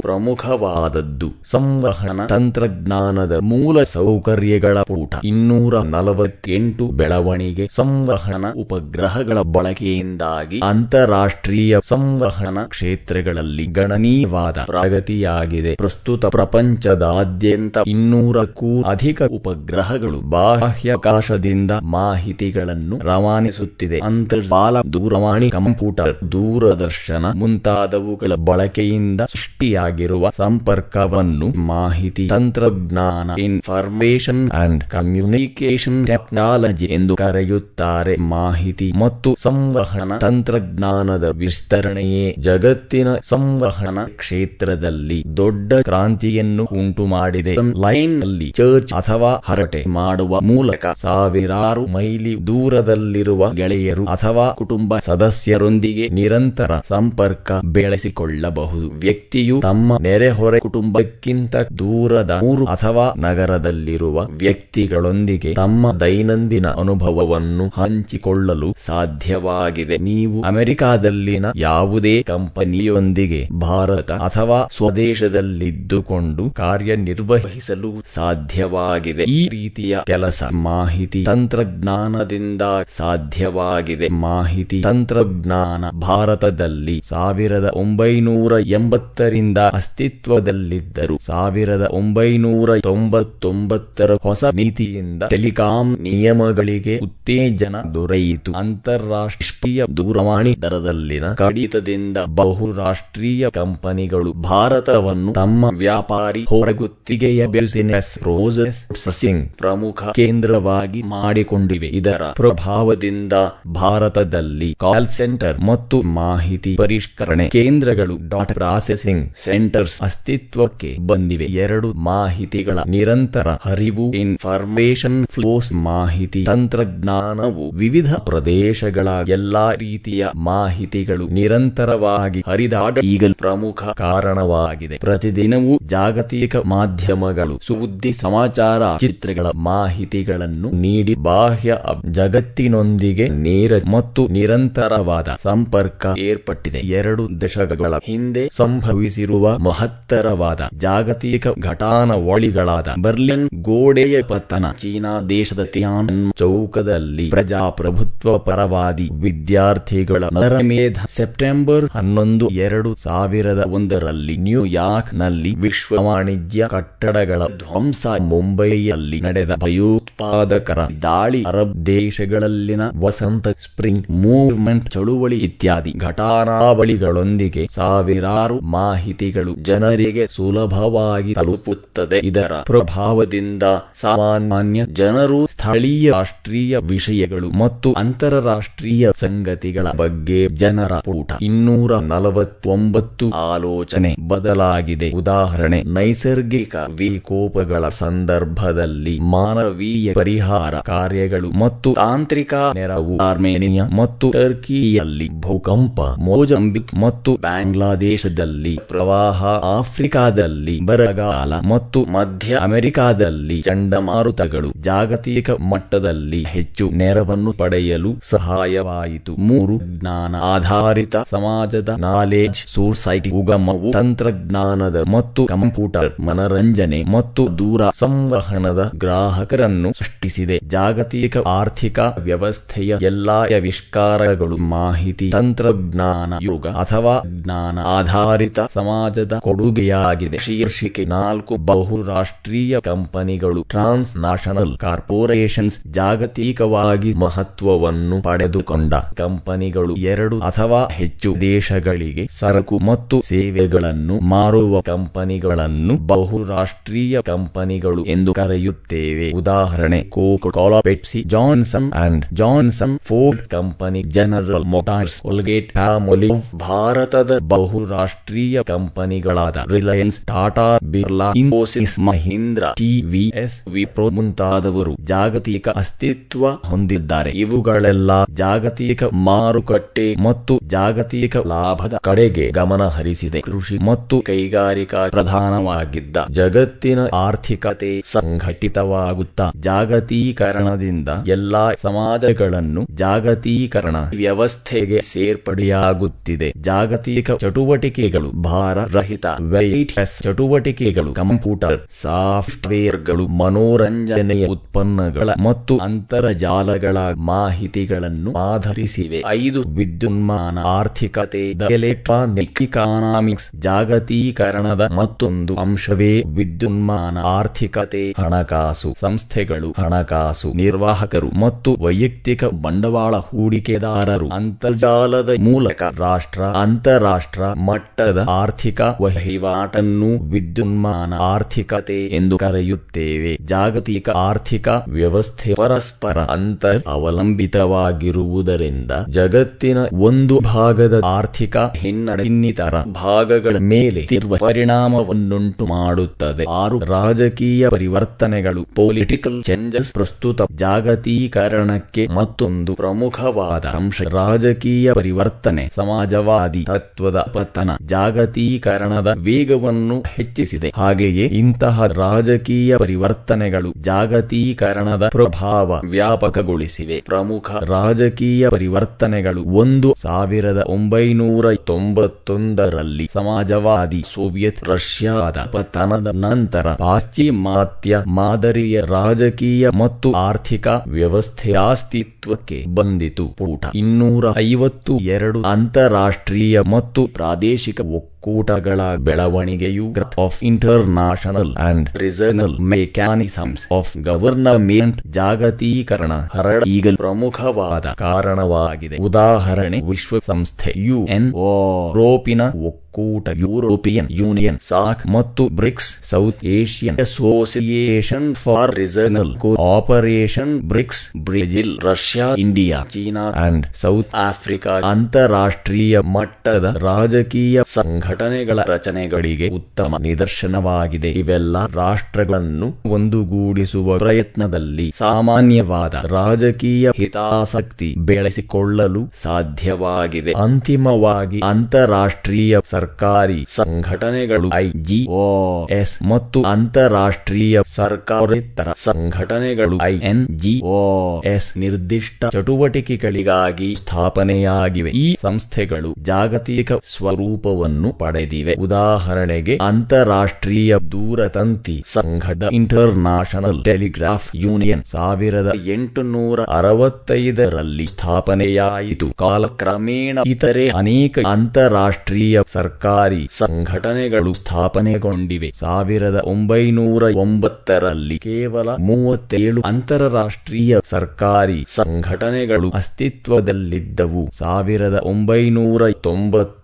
ಪ್ರಮುಖವಾದದ್ದು ಸಂವಹನ ತಂತ್ರಜ್ಞಾನದ ಮೂಲ ಸೌಕರ್ಯಗಳ ಪೂಟ. ಇನ್ನೂರ ನಲವತ್ತೆಂಟು ಬೆಳವಣಿಗೆ ಸಂವಹನ ಉಪಗ್ರಹಗಳ ಬಳಕೆಯಿಂದಾಗಿ ಅಂತಾರಾಷ್ಟ್ರೀಯ ಸಂವಹನ ಕ್ಷೇತ್ರಗಳಲ್ಲಿ ಗಣನೀಯವಾದ ಪ್ರಗತಿಯಾಗಿದೆ. ಪ್ರಸ್ತುತ ಪ್ರಪಂಚದಾದ್ಯಂತ ಇನ್ನೂರಕ್ಕೂ ಅಧಿಕ ಉಪಗ್ರಹಗಳು ಬಾಹ್ಯಾಕಾಶದಿಂದ ಮಾಹಿತಿಗಳನ್ನು ರವಾನಿಸುತ್ತಿದೆ. ಅಂತರ್ಜಾಲ ದೂರವಾಣಿ ಕಂಪ್ಯೂಟರ್ ದೂರದರ್ಶನ ಮುಂತಾದವುಗಳ ಬಳಕೆಯಿಂದ ಸೃಷ್ಟಿಯಾಗಿರುವ ಸಂಪರ್ಕವನ್ನು ಮಾಹಿತಿ ತಂತ್ರಜ್ಞಾನ ಇನ್ಫಾರ್ಮೇಶನ್ ಅಂಡ್ ಕಮ್ಯುನಿಕೇಶನ್ ಟೆಕ್ನಾಲಜಿ ಎಂದು ಕರೆಯುತ್ತಾರೆ. ಮಾಹಿತಿ ಮತ್ತು ಸಂವಹನ ತಂತ್ರಜ್ಞಾನದ ವಿಸ್ತರಣೆಯೇ ಜಗತ್ತಿನ ಸಂವಹನ ಕ್ಷೇತ್ರದಲ್ಲಿ ದೊಡ್ಡ ಕ್ರಾಂತಿಯನ್ನು ಉಂಟು ಮಾಡಿದೆ ಲೈನ್ನಲ್ಲಿ ಚರ್ಚ್ ಅಥವಾ ಹರಟೆ ಮಾಡುವ ಮೂಲಕ ಸಾವಿರಾರು ಮೈಲಿ ದೂರದಲ್ಲಿರುವ ಗೆಳೆಯರು ಅಥವಾ ಕುಟುಂಬ ಸದಸ್ಯರೊಂದಿಗೆ ನಿರಂತರ ಸಂಪರ್ಕ ಬೆಳೆಸಿಕೊಳ್ಳಬಹುದು. ವ್ಯಕ್ತಿಯು ತಮ್ಮ ನೆರೆಹೊರೆ ಕುಟುಂಬಕ್ಕಿಂತ ದೂರದ ಊರು ಅಥವಾ ನಗರದಲ್ಲಿರುವ ವ್ಯಕ್ತಿಗಳೊಂದಿಗೆ ತಮ್ಮ ದೈನಂದಿನ ಅನುಭವವನ್ನು ಹಂಚಿಕೊಳ್ಳಲು ಸಾಧ್ಯವಾಗಿದೆ. ನೀವು ಅಮೆರಿಕಾದಲ್ಲಿನ ಯಾವುದೇ ಕಂಪನಿಯೊಂದಿಗೆ ಭಾರತ ಅಥವಾ ಸ್ವದೇಶದಲ್ಲಿದ್ದುಕೊಂಡು ಕಾರ್ಯನಿರ್ವಹಿಸಲು ಸಾಧ್ಯವಾಗಿದೆ. ಈ ರೀತಿಯ ಕೆಲಸ ಮಾಹಿತಿ ತಂತ್ರಜ್ಞಾನದಿಂದ ಸಾಧ್ಯವಾಗಿದೆ. ಮಾಹಿತಿ ತಂತ್ರಜ್ಞಾನ ಭಾರತದಲ್ಲಿ ಸಾವಿರದ ಒಂಬೈನೂರ ಎಂಬತ್ತರಿಂದ ಅಸ್ತಿತ್ವದಲ್ಲಿದ್ದರು ಸಾವಿರದ ಒಂಬೈನೂರ ತೊಂಬತ್ತೊಂಬತ್ತರ ಹೊಸ ನೀತಿಯಿಂದ ಟೆಲಿಕಾಂ ನಿಯಮಗಳಿಗೆ ಉತ್ತೇಜನ ದೊರೆಯಿತು. ಅಂತಾರಾಷ್ಟ್ರೀಯ ದೂರವಾಣಿ ದರದಲ್ಲಿನ ಕಡಿತದಿಂದ ಬಹುರಾಷ್ಟ್ರೀಯ ಕಂಪನಿಗಳು ಭಾರತವನ್ನು ತಮ್ಮ ವ್ಯಾಪಾರಿ ಹೊರಗುತ್ತಿಗೆಯ ಬಿಸಿನೆಸ್ ಪ್ರೋಸೆಸಿಂಗ್ ಪ್ರಮುಖ ಕೇಂದ್ರವಾಗಿ ಮಾಡಿಕೊಂಡಿವೆ. ಇದರ ಪ್ರಭಾವದಿಂದ ಭಾರತದಲ್ಲಿ ಕಾಲ್ ಸೆಂಟರ್ ಮತ್ತು ಮಾಹಿತಿ ಪರಿಷ್ಕರಣೆ ಕೇಂದ್ರಗಳು ಡಾಟ್ ಪ್ರಾಸೆಸಿಂಗ್ ಸೆಂಟರ್ಸ್ ಅಸ್ತಿತ್ವಕ್ಕೆ ಬಂದಿವೆ. ಎರಡು ಮಾಹಿತಿಗಳ ನಿರಂತರ ಹರಿವು ಇನ್ಫಾರ್ಮೇಶನ್ ಫ್ಲೋಸ್ ಮಾಹಿತಿ ತಂತ್ರಜ್ಞಾನವು ವಿವಿಧ ಪ್ರದೇಶಗಳ ಎಲ್ಲಾ ರೀತಿಯ ಮಾಹಿತಿಗಳು ನಿರಂತರವಾಗಿ ಹರಿದಾಡ ಈಗ ಪ್ರಮುಖ ಕಾರಣವಾಗಿದೆ. ಪ್ರತಿದಿನವೂ ಜಾಗತಿಕ ಮಾಧ್ಯಮಗಳು ಸುದ್ದಿ, ಸಮಾಚಾರ, ಚಿತ್ರಗಳ ಮಾಹಿತಿಗಳನ್ನು ನೀಡಿ ಬಾಹ್ಯ ಜಗತ್ತಿನೊಂದಿಗೆ ನೇರ ಮತ್ತು ನಿರಂತರವಾದ ಸಂಪರ್ಕ ಏರ್ಪಟ್ಟಿದೆ. ಎರಡು ದಶಕಗಳ ಹಿಂದೆ ಸಂಭವಿಸಿರುವ ಮಹತ್ತರವಾದ ಜಾಗತಿಕ ಘಟಾನವಳಿಗಳಾದ ಬರ್ಲಿನ್ ಗೋಡೆಯ ಪತನ ಚೀನಾ ದೇಶದ ತಿಯಾನ್ ಚೌಕದಲ್ಲಿ ಪ್ರಜಾಪ್ರಭುತ್ವ ಪರವಾದಿ ವಿದ್ಯಾರ್ಥಿಗಳ ನರಮೇಧ ಸೆಪ್ಟೆಂಬರ್ ಹನ್ನೊಂದು, ಎರಡು ಸಾವಿರದ ಒಂದರಲ್ಲಿ ನ್ಯೂಯಾರ್ಕ್ನಲ್ಲಿ ವಿಶ್ವ ವಾಣಿಜ್ಯ ಕಟ್ಟಡಗಳ ಧ್ವಂಸ ಮುಂಬೈಯಲ್ಲಿ ನಡೆದ ಭಯೋತ್ಪಾದಕರ ದಾಳಿ ಅರಬ್ ದೇಶಗಳಲ್ಲಿನ ವಸಂತ ಸ್ಪ್ರಿಂಗ್ ಮೂವ್ಮೆಂಟ್ ಚಳುವಳಿ ಇತ್ಯಾದಿ ಘಟಾನಾವಳಿಗಳೊಂದಿಗೆ ಸಾವಿರಾರು ಮಾಹಿತಿಗಳು ಜನರಿಗೆ ಸುಲಭವಾಗಿ ತಲುಪುತ್ತದೆ. ಇದರ ಪ್ರಭಾವದಿಂದ ಸಾಮಾನ್ಯ ಜನರು ಸ್ಥಳೀಯ ರಾಷ್ಟ್ರೀಯ ವಿಷಯಗಳು ಮತ್ತು ಅಂತಾರಾಷ್ಟ್ರೀಯ ಸಂಗತಿಗಳ ಬಗ್ಗೆ ಜನರ ಪೂಟ ಇನ್ನೂರ ನಲವತ್ತೊಂಬತ್ತು ಆಲೋಚನೆ ಬದಲಾಗಿದೆ. ಉದಾಹರಣೆ, ನೈಸರ್ಗಿಕ ವಿಕೋಪಗಳ ಸಂದರ್ಭದಲ್ಲಿ ಮಾನವೀಯ ಪರಿಹಾರ ಕಾರ್ಯಗಳು ಮತ್ತು ತಾಂತ್ರಿಕ ನೆರವು ಆರ್ಮೇನಿಯಾ ಮತ್ತು ಟರ್ಕಿಯಲ್ಲಿ ಭೂಕಂಪ, ಮೋಜಂಬಿಕ್ ಮತ್ತು ಬಾಂಗ್ಲಾದೇಶದಲ್ಲಿ ಪ್ರವಾಹ ಆಫ್ರಿಕಾದಲ್ಲಿ ಬರಗಾಲ ಮತ್ತು ಮಧ್ಯ ಅಮೆರಿಕಾದಲ್ಲಿ ಚಂಡಮಾರುತಗಳು ಜಾಗತಿಕ ಮಟ್ಟದಲ್ಲಿ ಹೆಚ್ಚು ನೆರವನ್ನು ಪಡೆಯಲು ಸಹಾಯವಾಯಿತು. ಮೂರು, ಜ್ಞಾನ ಆಧಾರಿತ ಸಮಾಜದ ನಾಲೆಜ್ ಸೊಸೈಟಿ ಉಗಮವು ತಂತ್ರಜ್ಞಾನದ ಮತ್ತು ಕಂಪ್ಯೂಟರ್ ಮನರಂಜನೆ ಮತ್ತು ದೂರ ಸಂವಹನದ ಗ್ರಾಹಕರನ್ನು ಸೃಷ್ಟಿಸಿದೆ. ಜಾಗತಿಕ ಆರ್ಥಿಕ ವ್ಯವಸ್ಥೆಯ ಎಲ್ಲಾ ಆವಿಷ್ಕಾರಗಳು ಮಾಹಿತಿ ತಂತ್ರಜ್ಞಾನ ಯುಗ ಅಥವಾ ಜ್ಞಾನ ಆಧಾರಿತ ಸಮಾಜದ ಕೊಡುಗೆಯಾಗಿದೆ. ಶೀರ್ಷಿಕೆ ನಾಲ್ಕು ಬಹುರಾಷ್ಟ್ರೀಯ ಕಂಪನಿಗಳು ಟ್ರಾನ್ಸ್ ನ್ಯಾಷನಲ್ ಕಾರ್ಪೊರೇಷನ್ಸ್ ಜಾಗತಿಕವಾಗಿ ಮಹತ್ವವನ್ನು ಪಡೆದುಕೊಂಡ ಕಂಪನಿಗಳು ಎರಡು ಅಥವಾ ಹೆಚ್ಚು ದೇಶಗಳಿಗೆ ಸರಕು ಮತ್ತು ಸೇವೆಗಳನ್ನು ಮಾರುವ ಕಂಪನಿಗಳನ್ನು ಬಹುರಾಷ್ಟ್ರೀಯ ಕಂಪನಿಗಳು ಎಂದು ಕರೆಯುತ್ತೇವೆ. ಉದಾಹರಣೆ Coca Cola Pepsi, Johnson and Johnson Ford company, General Motors, Colgate Palmolive ಭಾರತದ ಬಹುರಾಷ್ಟ್ರೀಯ ಕಂಪನಿಗಳಾದ ರಿಲಯನ್ಸ್, ಟಾಟಾ, ಬಿರ್ಲಾ, ಇನ್ಫೋಸಿಸ್, ಮಹೀಂದ್ರ ಟಿವಿಎಸ್ ವಿಪ್ರೋ ಮುಂತಾದವರು ಜಾಗತಿಕ ಅಸ್ತಿತ್ವ ಹೊಂದಿದ್ದಾರೆ. ಇವುಗಳೆಲ್ಲ ಜಾಗತಿಕ ಮಾರುಕಟ್ಟೆ ಮತ್ತು ಜಾಗತಿಕ ಲಾಭದ ಕಡೆಗೆ ಗಮನ ಹರಿಸಿದೆ. ಕೃಷಿ ಮತ್ತು ಕೈಗಾರಿಕಾ ಪ್ರಧಾನವಾಗಿದ್ದ ಜಗತ್ತಿನ ಆರ್ಥಿಕತೆ ಸಂಘಟಿತವಾಗುತ್ತಾ ಜಾಗತೀಕರಣದಿಂದ ಎಲ್ಲಾ ಸಮಾಜಗಳನ್ನು ಜಾಗತೀಕರಣ ವ್ಯವಸ್ಥೆಗೆ ಸೇರ್ಪಡೆಯಾಗುತ್ತಿದೆ. ಜಾಗತಿಕ ಚಟುವಟಿಕೆಗಳು ಭಾರ ರಹಿತ ವೈಟ್ ಚಟುವಟಿಕೆಗಳು, ಕಂಪ್ಯೂಟರ್, ಸಾಫ್ಟ್ವೇರ್ಗಳು, ಮನೋರಂಜನೆಯ ಉತ್ಪನ್ನಗಳ ಮತ್ತು ಅಂತರ್ಜಾಲಗಳ ಮಾಹಿತಿಗಳನ್ನು ಆಧರಿಸಿವೆ. ಐದು, ವಿದ್ಯುನ್ಮಾನ, ಆರ್ಥಿಕತೆ ಎಲೆಕ್ಟ್ರಾನಿಕ್ ಇಕಾನಾಮಿಕ್ಸ್ ಜಾಗತೀಕರಣದ ಮತ್ತೊಂದು ಅಂಶವೇ ವಿದ್ಯುನ್ಮಾನ, ಆರ್ಥಿಕತೆ, ಹಣಕಾಸು ಸಂಸ್ಥೆಗಳು, ಹಣಕಾಸು ನಿರ್ವಾಹಕರು ಮತ್ತು ವೈಯಕ್ತಿಕ ಬಂಡವಾಳ ಹೂಡಿಕೆದಾರರು. ಅಂತರ್ಜಾಲದ ಮೂಲಕ ರಾಷ್ಟ್ರ, ಅಂತಾರಾಷ್ಟ್ರ ಮಟ್ಟದ ಆರ್ಥಿಕ ವಹಿವಾಟನ್ನು ವಿದ್ಯುನ್ಮಾನ ಆರ್ಥಿಕತೆ ಎಂದು ಕರೆಯುತ್ತೇವೆ. ಜಾಗತಿಕ ಆರ್ಥಿಕ ವ್ಯವಸ್ಥೆ ಪರಸ್ಪರ ಅಂತರ್ ಅವಲಂಬಿತವಾಗಿರುವುದರಿಂದ ಜಗತ್ತಿನ ಒಂದು ಭಾಗದ ಆರ್ಥಿಕ ಹಿನ್ನಡೆ ಇನ್ನಿತರ ಭಾಗಗಳ ಮೇಲೆ ಇರುವ ಪರಿಣಾಮವನ್ನುಂಟು ಮಾಡುತ್ತದೆ. ಆರು ರಾಜಕೀಯ ಪರಿವರ್ತನೆಗಳು ಪೊಲಿಟಿಕಲ್ ಚೇಂಜಸ್ ಪ್ರಸ್ತುತ ಜಾಗತೀಕರಣಕ್ಕೆ ಮತ್ತೊಂದು ಪ್ರಮುಖವಾದ ಅಂಶ ರಾಜಕೀಯ ಪರಿವರ್ತನೆ, ಸಮಾಜವಾದಿ ತತ್ವದ ಪತನ, ಜಾಗತೀಕರಣದ ವೇಗವನ್ನು ಹೆಚ್ಚಿಸಿದೆ. ಹಾಗೆಯೇ ಇಂತಹ ರಾಜಕೀಯ ಪರಿವರ್ತನೆಗಳು ಜಾಗತೀಕರಣದ ಪ್ರಭಾವ ವ್ಯಾಪಕಗೊಳಿಸಿವೆ. ಪ್ರಮುಖ ರಾಜಕೀಯ ಪರಿವರ್ತನೆಗಳು ಒಂದು ಸಾವಿರದ ಒಂಬೈನೂರ ತೊಂಬತ್ತೊಂದರಲ್ಲಿ ಸಮಾಜವಾದಿ ಸೋವಿಯತ್ ರಷ್ಯಾದ ಪತನದ ನಂತರ ಪಾಶ್ಚಿಮಾತ್ಯ ಮಾದರಿಯ ರಾಜಕೀಯ ಮತ್ತು ಆರ್ಥಿಕ ವ್ಯವಸ್ಥೆಯ ಅಸ್ತಿತ್ವಕ್ಕೆ ಬಂದಿತು. ಪೂಟ ಇನ್ನೂರ ಐವತ್ತು ಎರಡು ಅಂತಾರಾಷ್ಟ್ರೀಯ ಮತ್ತು ಪ್ರಾದೇಶಿಕ ಒಕ್ಕೂಟಗಳ ಬೆಳವಣಿಗೆಯು of international and regional mechanisms of government ಜಾಗತೀಕರಣ ಹರಡ ಈಗ ಪ್ರಮುಖವಾದ ಕಾರಣವಾಗಿದೆ. ಉದಾಹರಣೆ ವಿಶ್ವಸಂಸ್ಥೆ ಯುಎನ್, ಯುರೋಪಿನ ಒಕ್ಕೂಟ, ಯುರೋಪಿಯನ್ ಯೂನಿಯನ್, ಸಾಕ್ ಮತ್ತು BRICS, South Asian Association for Regional operation BRICS, Brazil, Russia, India, China and South Africa ಅಂತಾರಾಷ್ಟ್ರೀಯ ಮಟ್ಟದ ರಾಜಕೀಯ ಸಂಘಟನೆಗಳ ರಚನೆಗಳಿಗೆ ಉತ್ತಮ ನಿದರ್ಶನವಾಗಿದೆ. ಇವೆಲ್ಲ ರಾಷ್ಟ್ರಗಳನ್ನು ಒಂದುಗೂಡಿಸುವ ಪ್ರಯತ್ನದಲ್ಲಿ ಸಾಮಾನ್ಯವಾದ ರಾಜಕೀಯ ಹಿತಾಸಕ್ತಿ ಬೆಳೆಸಿಕೊಳ್ಳಲು ಸಾಧ್ಯವಾಗಿದೆ. ಅಂತಿಮವಾಗಿ ಅಂತಾರಾಷ್ಟ್ರೀಯ ಸರ್ಕಾರಿ ಸಂಘಟನೆಗಳು ಐಜಿಒಎಸ್ ಮತ್ತು ಅಂತಾರಾಷ್ಟ್ರೀಯ ಸರ್ಕಾರೇತರ ಸಂಘಟನೆಗಳು ಎಸ್ ನಿರ್ದಿಷ್ಟ ಚಟುವಟಿಕೆಗಳಿಗಾಗಿ ಸ್ಥಾಪನೆಯಾಗಿವೆ. ಈ ಸಂಸ್ಥೆಗಳು ಜಾಗತಿಕ ಸ್ವರೂಪವನ್ನು ಪಡೆದಿವೆ. ಉದಾಹರಣೆಗೆ, ಅಂತಾರಾಷ್ಟ್ರೀಯ ದೂರತಂತಿ ಸಂಘದ ಇಂಟರ್ ನ್ಯಾಷನಲ್ ಟೆಲಿಗ್ರಾಫ್ ಯೂನಿಯನ್ ಸಾವಿರದ ಎಂಟುನೂರ ಅರವತ್ತೈದರಲ್ಲಿ ಸ್ಥಾಪನೆಯಾಯಿತು. ಕಾಲಕ್ರಮೇಣ ಇತರೆ ಅನೇಕ ಅಂತಾರಾಷ್ಟ್ರೀಯ ಸರ್ಕಾರಿ ಸಂಘಟನೆಗಳು ಸ್ಥಾಪನೆಗೊಂಡಿವೆ. ಸಾವಿರದ ಒಂಬೈನೂರ ಒಂಬತ್ತರಲ್ಲಿ ಕೇವಲ ಮೂವತ್ತೇಳು ಅಂತಾರಾಷ್ಟ್ರೀಯ ಸರ್ಕಾರಿ ಸಂಘಟನೆಗಳು ಅಸ್ತಿತ್ವದಲ್ಲಿದ್ದವು. ಸಾವಿರದ ಒಂಬೈನೂರ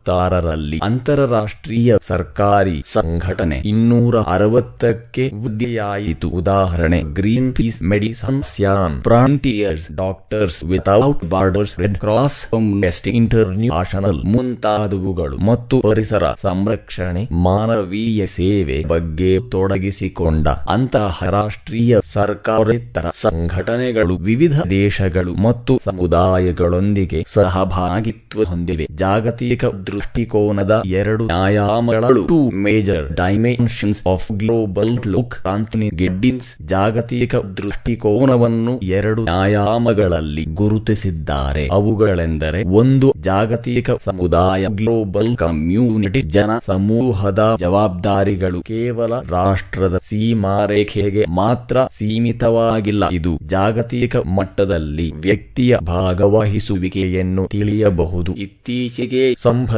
ತೊಂಬತ್ತಾರರಲ್ಲಿ ಅಂತಾರಾಷ್ಟ್ರೀಯ ಸರ್ಕಾರಿ ಸಂಘಟನೆ ಇನ್ನೂರ ಅರವತ್ತಕ್ಕೆ ವೃದ್ಧಿಯಾಯಿತು. ಉದಾಹರಣೆ Greenpeace Medecins Sans Frontieres doctors without borders Red Cross inter international ಮುಂತಾದವುಗಳು ಮತ್ತು ಪರಿಸರ ಸಂರಕ್ಷಣೆ, ಮಾನವೀಯ ಸೇವೆ ಬಗ್ಗೆ ತೊಡಗಿಸಿಕೊಂಡ ಅಂತಹ ರಾಷ್ಟ್ರೀಯ ಸರ್ಕಾರೇತರ ಸಂಘಟನೆಗಳು ವಿವಿಧ ದೇಶಗಳು ಮತ್ತು ಸಮುದಾಯಗಳೊಂದಿಗೆ ಸಹಭಾಗಿತ್ವ ಹೊಂದಿವೆ. ಜಾಗತಿಕ ದೃಷ್ಟಿಕೋನದ ಎರಡು ಆಯಾಮಗಳು. Two major dimensions of global look Anthony Giddens ಜಾಗತಿಕ ದೃಷ್ಟಿಕೋನವನ್ನು ಎರಡು ಆಯಾಮಗಳಲ್ಲಿ ಗುರುತಿಸಿದ್ದಾರೆ. ಅವುಗಳೆಂದರೆ ಒಂದು ಜಾಗತಿಕ ಸಮುದಾಯ ಗ್ಲೋಬಲ್ ಕಮ್ಯುನಿಟಿ ಜನ ಸಮೂಹದ ಜವಾಬ್ದಾರಿಗಳು. ಕೇವಲ ರಾಷ್ಟ್ರದ ಸೀಮಾರೇಖೆಗೆ ಮಾತ್ರ ಸೀಮಿತವಾಗಿಲ್ಲ. ಇದು ಜಾಗತಿಕ ಮಟ್ಟದಲ್ಲಿ ವ್ಯಕ್ತಿಯ ಭಾಗವಹಿಸುವಿಕೆಯನ್ನು ತಿಳಿಯಬಹುದು. ಇತ್ತೀಚೆಗೆ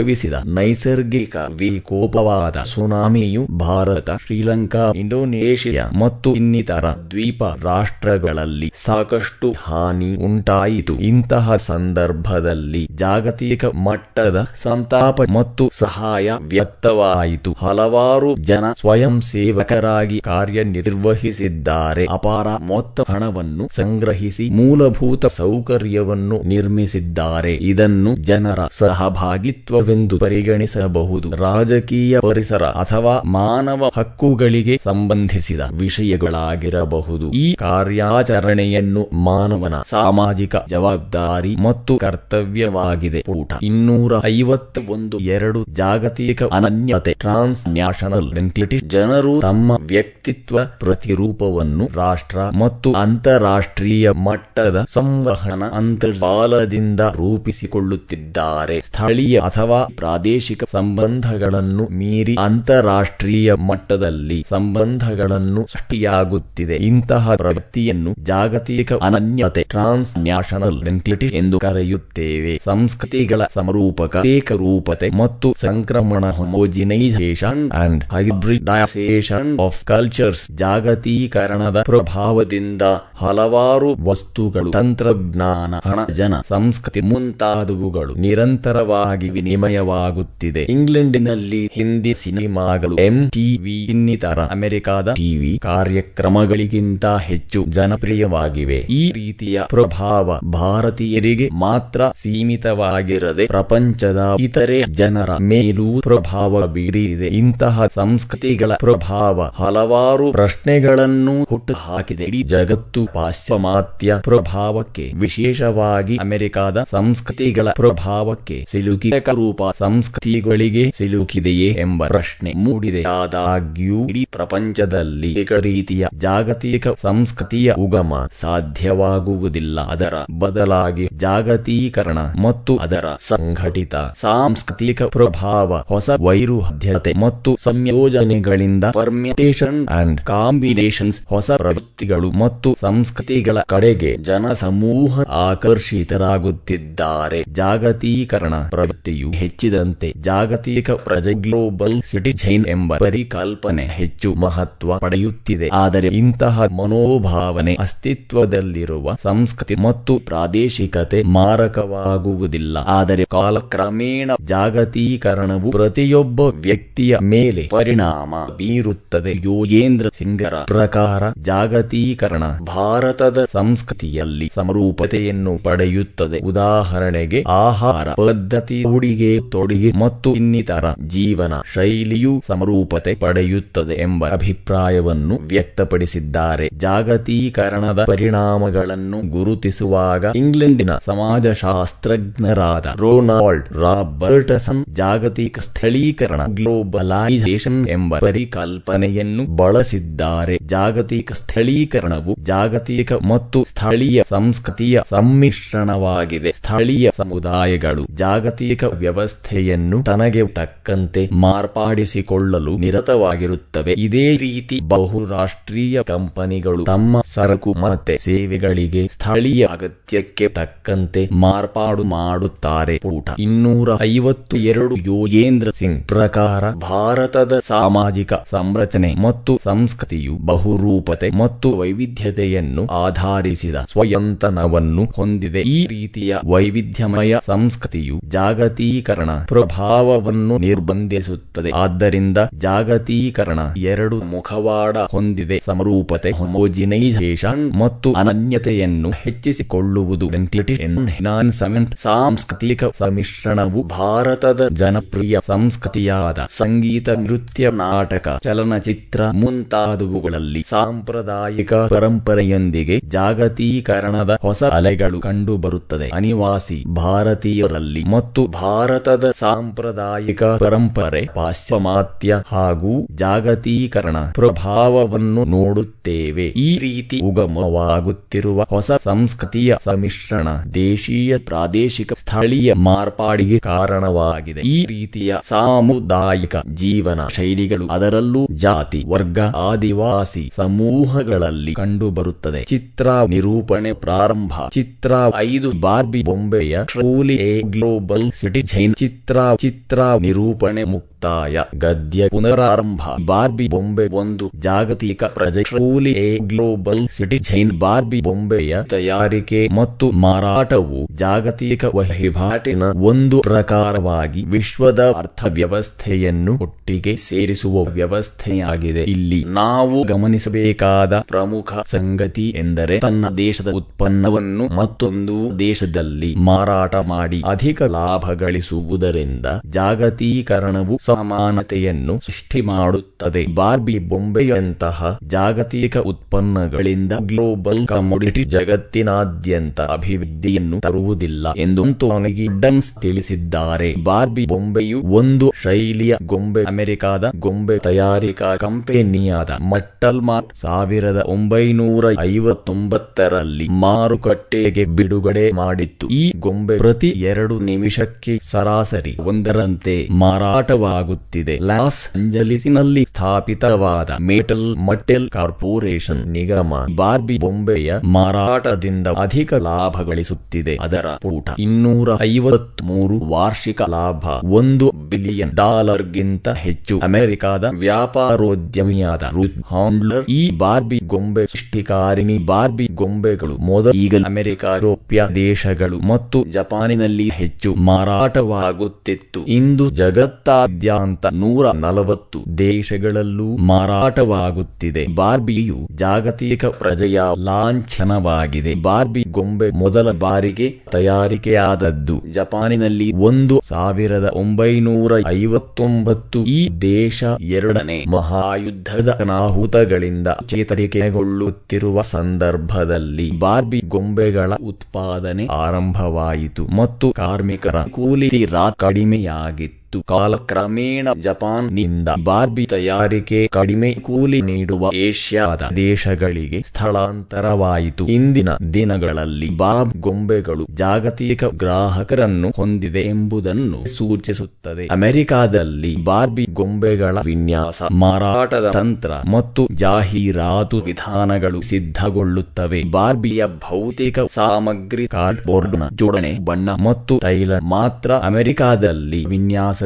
ಸಂಭವಿಸಿದ ನೈಸರ್ಗಿಕ ವಿಕೋಪವಾದ ಸುನಾಮಿಯು ಭಾರತ, ಶ್ರೀಲಂಕಾ, ಇಂಡೋನೇಷಿಯಾ ಮತ್ತು ಇನ್ನಿತರ ದ್ವೀಪ ರಾಷ್ಟ್ರಗಳಲ್ಲಿ ಸಾಕಷ್ಟು ಹಾನಿ ಉಂಟಾಯಿತು. ಇಂತಹ ಸಂದರ್ಭದಲ್ಲಿ ಜಾಗತಿಕ ಮಟ್ಟದ ಸಂತಾಪ ಮತ್ತು ಸಹಾಯ ವ್ಯಕ್ತವಾಯಿತು. ಹಲವಾರು ಜನ ಸ್ವಯಂ ಸೇವಕರಾಗಿ ಕಾರ್ಯನಿರ್ವಹಿಸಿದ್ದಾರೆ. ಅಪಾರ ಮೊತ್ತ ಹಣವನ್ನು ಸಂಗ್ರಹಿಸಿ ಮೂಲಭೂತ ಸೌಕರ್ಯವನ್ನು ನಿರ್ಮಿಸಿದ್ದಾರೆ. ಇದನ್ನು ಜನರ ಸಹಭಾಗಿತ್ವವೆಂದು ಪರಿಗಣಿಸಬಹುದು. ರಾಜಕೀಯ ಪರಿಸರ ಅಥವಾ ಮಾನವ ಹಕ್ಕುಗಳಿಗೆ ಸಂಬಂಧಿಸಿದ ವಿಷಯಗಳಾಗಿರಬಹುದು. ಈ ಕಾರ್ಯಾಚರಣೆಯನ್ನು ಮಾನವನ ಸಾಮಾಜಿಕ ಜವಾಬ್ದಾರಿ ಮತ್ತು ಕರ್ತವ್ಯವಾಗಿದೆ. ಊಟ ಇನ್ನೂರ ಐವತ್ತ ಒಂದು ಎರಡು ಜಾಗತಿಕ ಅನನ್ಯತೆ ಟ್ರಾನ್ಸ್ ನ್ಯಾಷನಲ್ ಎಂಟಿಟಿ ಜನರು ತಮ್ಮ ವ್ಯಕ್ತಿತ್ವ ಪ್ರತಿರೂಪವನ್ನು ರಾಷ್ಟ್ರ ಮತ್ತು ಅಂತಾರಾಷ್ಟ್ರೀಯ ಮಟ್ಟದ ಸಂವಹನ ಅಂತರ್ಜಾಲದಿಂದ ರೂಪಿಸಿಕೊಳ್ಳುತ್ತಿದ್ದಾರೆ. ಸ್ಥಳೀಯ ಅಥವಾ ಪ್ರಾದೇಶಿಕ ಸಂಬಂಧಗಳನ್ನು ಮೀರಿ ಅಂತಾರಾಷ್ಟ್ರೀಯ ಮಟ್ಟದಲ್ಲಿ ಸಂಬಂಧಗಳನ್ನು ಸೃಷ್ಟಿಯಾಗುತ್ತಿದೆ. ಇಂತಹ ಪ್ರವೃತ್ತಿಯನ್ನು ಜಾಗತಿಕ ಅನನ್ಯತೆ ಟ್ರಾನ್ಸ್ ನ್ಯಾಷನಲ್ ಡೆಂಟಿಟಿ ಎಂದು ಕರೆಯುತ್ತೇವೆ. ಸಂಸ್ಕೃತಿಗಳ ಸಮರೂಪಕ, ಏಕರೂಪತೆ ಮತ್ತು ಸಂಕ್ರಮಣ homogenization and hybridization of cultures ಜಾಗತೀಕರಣದ ಪ್ರಭಾವದಿಂದ ಹಲವಾರು ವಸ್ತುಗಳು, ತಂತ್ರಜ್ಞಾನ, ಹಣ, ಜನ, ಸಂಸ್ಕೃತಿ ಮುಂತಾದವುಗಳು ನಿರಂತರವಾಗಿ ವಿನಿಮಯವಾಗುತ್ತಿದೆ ಇಂಗ್ಲೆಂಡಿನಲ್ಲಿ ಹಿಂದಿ ಸಿನಿಮಾಗಳು ಎಂ ಟಿವಿ ಇನ್ನಿತರ ಅಮೆರಿಕದ ಟಿವಿ ಕಾರ್ಯಕ್ರಮಗಳಿಗಿಂತ ಹೆಚ್ಚು ಜನಪ್ರಿಯವಾಗಿವೆ. ಈ ರೀತಿಯ ಪ್ರಭಾವ ಭಾರತೀಯರಿಗೆ ಮಾತ್ರ ಸೀಮಿತವಾಗಿರದೆ, ಪ್ರಪಂಚದ ಇತರೆ ಜನರ ಮೇಲೂ ಪ್ರಭಾವ ಬೀರಿದೆ. ಇಂತಹ ಸಂಸ್ಕೃತಿಗಳ ಪ್ರಭಾವ ಹಲವಾರು ಪ್ರಶ್ನೆಗಳನ್ನು ಹುಟ್ಟುಹಾಕಿದೆ. ಇಡೀ ಜಗತ್ತು ಪಾಶ್ಚಿಮಾತ್ಯ ಪ್ರಭಾವಕ್ಕೆ, ವಿಶೇಷವಾಗಿ ಅಮೆರಿಕದ ಸಂಸ್ಕೃತಿಗಳ ಪ್ರಭಾವಕ್ಕೆ ಸಿಲುಕಿ ಸಂಸ್ಕೃತಿಗಳಿಗೆ ಸಿಲುಕಿದೆಯೇ ಎಂಬ ಪ್ರಶ್ನೆ ಮೂಡಿದೆ. ಆದಾಗ್ಯೂ, ಇಡೀ ಪ್ರಪಂಚದಲ್ಲಿ ಏಕ ರೀತಿಯ ಜಾಗತಿಕ ಸಂಸ್ಕೃತಿಯ ಉಗಮ ಸಾಧ್ಯವಾಗುವುದಿಲ್ಲ. ಅದರ ಬದಲಾಗಿ ಜಾಗತೀಕರಣ ಮತ್ತು ಅದರ ಸಂಘಟಿತ ಸಾಂಸ್ಕೃತಿಕ ಪ್ರಭಾವ, ಹೊಸ ವೈರುಧ್ಯತೆ ಮತ್ತು ಸಂಯೋಜನೆಗಳಿಂದ ಪರ್ಮಿಟೇಷನ್ ಅಂಡ್ ಕಾಂಬಿನೇಷನ್ಸ್, ಹೊಸ ಪ್ರವೃತ್ತಿಗಳು ಮತ್ತು ಸಂಸ್ಕೃತಿಗಳ ಕಡೆಗೆ ಜನಸಮೂಹ ಆಕರ್ಷಿತರಾಗುತ್ತಿದ್ದಾರೆ. ಜಾಗತೀಕರಣ ಪ್ರವೃತ್ತಿಯು ಹೆಚ್ಚಿದಂತೆ ಜಾಗತಿಕ ಪ್ರಜೆ ಗ್ಲೋಬಲ್ ಸಿಟಿಜೈನ್ ಎಂಬ ಪರಿಕಲ್ಪನೆ ಹೆಚ್ಚು ಮಹತ್ವ ಪಡೆಯುತ್ತಿದೆ. ಆದರೆ ಇಂತಹ ಮನೋಭಾವನೆ ಅಸ್ತಿತ್ವದಲ್ಲಿರುವ ಸಂಸ್ಕೃತಿ ಮತ್ತು ಪ್ರಾದೇಶಿಕತೆ ಮಾರಕವಾಗುವುದಿಲ್ಲ. ಆದರೆ ಕಾಲಕ್ರಮೇಣ ಜಾಗತೀಕರಣವು ಪ್ರತಿಯೊಬ್ಬ ವ್ಯಕ್ತಿಯ ಮೇಲೆ ಪರಿಣಾಮ ಬೀರುತ್ತದೆ. ಯೋಗೇಂದ್ರ ಸಿಂಗರ ಪ್ರಕಾರ ಜಾಗತೀಕರಣ ಭಾರತದ ಸಂಸ್ಕೃತಿಯಲ್ಲಿ ಸಮರೂಪತೆಯನ್ನು ಪಡೆಯುತ್ತದೆ. ಉದಾಹರಣೆಗೆ ಆಹಾರ ಪದ್ಧತಿ ಉಡಿಗೆ ತೊಡಿಗೆ ಮತ್ತು ಇನ್ನಿತರ ಜೀವನ ಶೈಲಿಯು ಸಮರೂಪತೆ ಪಡೆಯುತ್ತದೆ ಎಂಬ ಅಭಿಪ್ರಾಯವನ್ನು ವ್ಯಕ್ತಪಡಿಸಿದ್ದಾರೆ. ಜಾಗತೀಕರಣದ ಪರಿಣಾಮಗಳನ್ನು ಗುರುತಿಸುವಾಗ ಇಂಗ್ಲೆಂಡಿನ ಸಮಾಜಶಾಸ್ತ್ರಜ್ಞರಾದ ರೊನಾಲ್ಡ್ ರಾಬರ್ಟಸನ್ ಜಾಗತಿಕ ಸ್ಥಳೀಕರಣ ಗ್ಲೋಬಲೈಸೇಷನ್ ಎಂಬ ಪರಿಕಲ್ಪನೆಯನ್ನು ಬಳಸಿದ್ದಾರೆ. ಜಾಗತಿಕ ಸ್ಥಳೀಕರಣವು ಜಾಗತಿಕ ಮತ್ತು ಸ್ಥಳೀಯ ಸಂಸ್ಕೃತಿಯ ಸಮ್ಮಿಶ್ರಣವಾಗಿದೆ. ಸ್ಥಳೀಯ ಸಮುದಾಯಗಳು ಜಾಗತಿಕ ವ್ಯವಸ್ಥೆಯನ್ನು ತನಗೆ ತಕ್ಕಂತೆ ಮಾರ್ಪಾಡಿಸಿಕೊಳ್ಳಲು ನಿರತವಾಗಿರುತ್ತವೆ. ಇದೇ ರೀತಿ ಬಹುರಾಷ್ಟ್ರೀಯ ಕಂಪನಿಗಳು ತಮ್ಮ ಸರಕು ಮತ್ತೆ ಸೇವೆಗಳಿಗೆ ಸ್ಥಳೀಯ ಅಗತ್ಯಕ್ಕೆ ತಕ್ಕಂತೆ ಮಾರ್ಪಾಡು ಮಾಡುತ್ತಾರೆ. ಪೂಟ ಇನ್ನೂರ ಐವತ್ತು ಎರಡು ಯೋಗೇಂದ್ರ ಸಿಂಗ್ ಪ್ರಕಾರ ಭಾರತದ ಸಾಮಾಜಿಕ ಸಂರಚನೆ ಮತ್ತು ಸಂಸ್ಕೃತಿಯು ಬಹುರೂಪತೆ ಮತ್ತು ವೈವಿಧ್ಯತೆಯನ್ನು ಆಧರಿಸಿದ ಸ್ವಯಂತನವನ್ನು ಹೊಂದಿದೆ. ಈ ರೀತಿಯ ವೈವಿಧ್ಯಮಯ ಸಂಸ್ಕೃತಿಯು ಜಾಗತೀಕರಣ ಪ್ರಭಾವವನ್ನು ನಿರ್ಬಂಧಿಸುತ್ತದೆ. ಆದ್ದರಿಂದ ಜಾಗತೀಕರಣ ಎರಡು ಮುಖವಾಡ ಹೊಂದಿದೆ. ಸಮರೂಪತೆ ಹೊಮೋಜಿನೈಸೇಷನ್ ಮತ್ತು ಅನನ್ಯತೆಯನ್ನು ಹೆಚ್ಚಿಸಿಕೊಳ್ಳುವುದು. ಎನ್ಹಾನ್ಸಮೆಂಟ್ ಸಾಂಸ್ಕೃತಿಕ ಸಮ್ಮಿಶ್ರಣವು ಭಾರತದ ಜನಪ್ರಿಯ ಸಂಸ್ಕೃತಿಯಾದ ಸಂಗೀತ, ನೃತ್ಯ, ನಾಟಕ, ಚಲನಚಿತ್ರ ಮುಂತಾದವುಗಳಲ್ಲಿ ಸಾಂಪ್ರದಾಯಿಕ ಪರಂಪರೆಯೊಂದಿಗೆ ಜಾಗತೀಕರಣದ ಹೊಸ ಅಲೆಗಳು ಕಂಡುಬರುತ್ತದೆ. ಅನಿವಾಸಿ ಭಾರತೀಯರಲ್ಲಿ ಮತ್ತು ಭಾರತದ ಸಾಂಪ್ರದಾಯಿಕ ಪರಂಪರೆ ಪಾಶ್ಚಿಮಾತ್ಯ ಹಾಗೂ ಜಾಗತೀಕರಣ ಪ್ರಭಾವವನ್ನು ನೋಡುತ್ತೇವೆ. ಈ ರೀತಿ ಉಗಮವಾಗುತ್ತಿರುವ ಹೊಸ ಸಂಸ್ಕೃತಿಯ ಸಮ್ಮಿಶ್ರಣ ದೇಶೀಯ ಪ್ರಾದೇಶಿಕ ಸ್ಥಳೀಯ ಮಾರ್ಪಾಡಿಗೆ ಕಾರಣವಾಗಿದೆ. ಈ ರೀತಿಯ ಸಾಮುದಾಯಿಕ ಜೀವನ ಶೈಲಿಗಳು ಅದರಲ್ಲೂ ಜಾತಿ, ವರ್ಗ, ಆದಿವಾಸಿ ಸಮೂಹಗಳಲ್ಲಿ ಕಂಡುಬರುತ್ತದೆ. ಚಿತ್ರ ನಿರೂಪಣೆ ಪ್ರಾರಂಭ. ಚಿತ್ರ ಐದು ಬಾರ್ಬಿ ಬೊಂಬೆಯ ಟ್ರೂಲಿ ಎ ಗ್ಲೋಬಲ್ ಸಿಟಿಜೈನ್ ಚಿತ್ರ ಚಿತ್ರ ನಿರೂಪಣೆ ಮುಕ್ತಾಯ. ಗದ್ಯ ಪುನರಾರಂಭ. ಬಾರ್ಬಿ ಬೊಂಬೆ ಒಂದು ಜಾಗತಿಕ ಪ್ರಜೆ. ಕೂಲಿ ಎ ಗ್ಲೋಬಲ್ ಸಿಟಿಜೈನ್ ಬಾರ್ಬಿ ಬೊಂಬೆಯ ತಯಾರಿಕೆ ಮತ್ತು ಮಾರಾಟವು ಜಾಗತಿಕ ವಹಿವಾಟಿನ ಒಂದು ಪ್ರಕಾರವಾಗಿ ವಿಶ್ವದ ಅರ್ಥವ್ಯವಸ್ಥೆಯನ್ನು ಒಟ್ಟಿಗೆ ಸೇರಿಸುವ ವ್ಯವಸ್ಥೆಯಾಗಿದೆ. ಇಲ್ಲಿ ನಾವು ಗಮನಿಸಬೇಕಾದ ಪ್ರಮುಖ ಸಂಗತಿ ಎಂದರೆ ತನ್ನ ದೇಶದ ಉತ್ಪನ್ನವನ್ನು ಮತ್ತೊಂದು ದೇಶದಲ್ಲಿ ಮಾರಾಟ ಮಾಡಿ ಅಧಿಕ ಲಾಭ ಗಳಿಸುವುದರಿಂದ ಜಾಗತೀಕರಣವು ಸಮಾನತೆಯನ್ನು ಸೃಷ್ಟಿ ಮಾಡುತ್ತದೆ. ಬಾರ್ಬಿ ಬೊಂಬೆಯಂತಹ ಜಾಗತಿಕ ಉತ್ಪನ್ನಗಳಿಂದ ಗ್ಲೋಬಲ್ ಕಮೋಡಿಟಿ ಜಗತ್ತಿನಾದ್ಯಂತ ಅಭಿವೃದ್ಧಿಯನ್ನು ತರುವುದಿಲ್ಲ ಎಂದು ಅಂಟೋನಿ ಡನ್ಸ್ ತಿಳಿಸಿದ್ದಾರೆ. ಬಾರ್ಬಿ ಬೊಂಬೆಯು ಒಂದು ಶೈಲಿಯ ಗೊಂಬೆ, ಅಮೆರಿಕಾದ ಗೊಂಬೆ ತಯಾರಿಕಾ ಕಂಪೆನಿಯಾದ ಮಟ್ಟಲ್ ಮಾರ್ಟ್ ಸಾವಿರದ ಒಂಬೈನೂರ ಐವತ್ತೊಂಬತ್ತರಲ್ಲಿ ಮಾರುಕಟ್ಟೆಗೆ ಬಿಡುಗಡೆ ಮಾಡಿತ್ತು. ಈ ಗೊಂಬೆ ಪ್ರತಿ ಎರಡು ನಿಮಿಷಕ್ಕೆ ಸರಾಸರಿ ಒಂದರಂತೆ ಮಾರಾಟವಾಗುತ್ತಿದೆ. ಲಾಸ್ ಅಂಜಲಿಸಿನಲ್ಲಿ ಸ್ಥಾಪಿತವಾದ ಮೆಟಲ್ ಮಟ್ಟೆಲ್ ಕಾರ್ಪೊರೇಷನ್ ನಿಗಮ ಬಾರ್ಬಿ ಬೊಂಬೆಯ ಮಾರಾಟದಿಂದ ಅಧಿಕ ಲಾಭ ಗಳಿಸುತ್ತಿದೆ. ಅದರ ಪೂಟ ಇನ್ನೂರ ಐವತ್ಮೂರು ವಾರ್ಷಿಕ ಲಾಭ ಒಂದು ಬಿಲಿಯನ್ ಡಾಲರ್ಗಿಂತ ಹೆಚ್ಚು. ಅಮೆರಿಕಾದ ವ್ಯಾಪಾರೋದ್ಯಮಿಯಾದ ರುತ್ ಹಾಂಡ್ಲರ್ ಈ ಬಾರ್ಬಿ ಗೊಂಬೆ ಸೃಷ್ಟಿಕಾರಿಣಿ ಬಾರ್ಬಿ ಗೊಂಬೆಗಳು ಮೊದಲ ಈಗ ಅಮೆರಿಕ, ಯುರೋಪ್ಯ ದೇಶಗಳು ಮತ್ತು ಜಪಾನಿನಲ್ಲಿ ಹೆಚ್ಚು ಮಾರಾಟವಾಗುತ್ತಿತ್ತು ಇಂದು ಜಗತ್ತಾದ್ಯಂತ ನೂರ ನಲವತ್ತು ದೇಶಗಳಲ್ಲೂ ಮಾರಾಟವಾಗುತ್ತಿದೆ. ಬಾರ್ಬಿಯು ಜಾಗತಿಕ ಪ್ರಜೆಯ ಲಾಂಛನವಾಗಿದೆ. ಬಾರ್ಬಿ ಗೊಂಬೆ ಮೊದಲ ಬಾರಿಗೆ ತಯಾರಿಕೆಯಾದದ್ದು. ಜಪಾನಿನಲ್ಲಿ ಒಂದು ಸಾವಿರದ ಒಂಬೈನೂರ ಐವತ್ತೊಂಬತ್ತು ಈ ದೇಶ ಎರಡನೇ ಮಹಾಯುದ್ಧದ ಅನಾಹುತಗಳಿಂದ ಚೇತರಿಕೆಗೊಳ್ಳುತ್ತಿರುವ ಸಂದರ್ಭದಲ್ಲಿ ಬಾರ್ಬಿ ಗೊಂಬೆಗಳ ಉತ್ಪಾದನೆ ಆರಂಭವಾಯಿತು ಮತ್ತು ಕಾರ್ಮಿಕರ ಕೂಲಿ रात गाड़ी में आ गई ಇತ್ತು ಕಾಲಕ್ರಮೇಣ ಜಪಾನ್ನಿಂದ ಬಾರ್ಬಿ ತಯಾರಿಕೆ ಕಡಿಮೆ ಕೂಲಿ ನೀಡುವ ಏಷ್ಯಾದ ದೇಶಗಳಿಗೆ ಸ್ಥಳಾಂತರವಾಯಿತು. ಇಂದಿನ ದಿನಗಳಲ್ಲಿ ಬಾಬ್ ಗೊಂಬೆಗಳು ಜಾಗತಿಕ ಗ್ರಾಹಕರನ್ನು ಹೊಂದಿದೆ ಎಂಬುದನ್ನು ಸೂಚಿಸುತ್ತದೆ. ಅಮೆರಿಕಾದಲ್ಲಿ ಬಾರ್ಬಿ ಗೊಂಬೆಗಳ ವಿನ್ಯಾಸ, ಮಾರಾಟದ ತಂತ್ರ ಮತ್ತು ಜಾಹೀರಾತು ವಿಧಾನಗಳು ಸಿದ್ಧಗೊಳ್ಳುತ್ತವೆ. ಬಾರ್ಬಿಯ ಭೌತಿಕ ಸಾಮಗ್ರಿ ಕಾರ್ಡ್ಬೋರ್ಡ್ನ ಜೋಡಣೆ ಬಣ್ಣ ಮತ್ತು ತೈಲ ಮಾತ್ರ ಅಮೆರಿಕಾದಲ್ಲಿ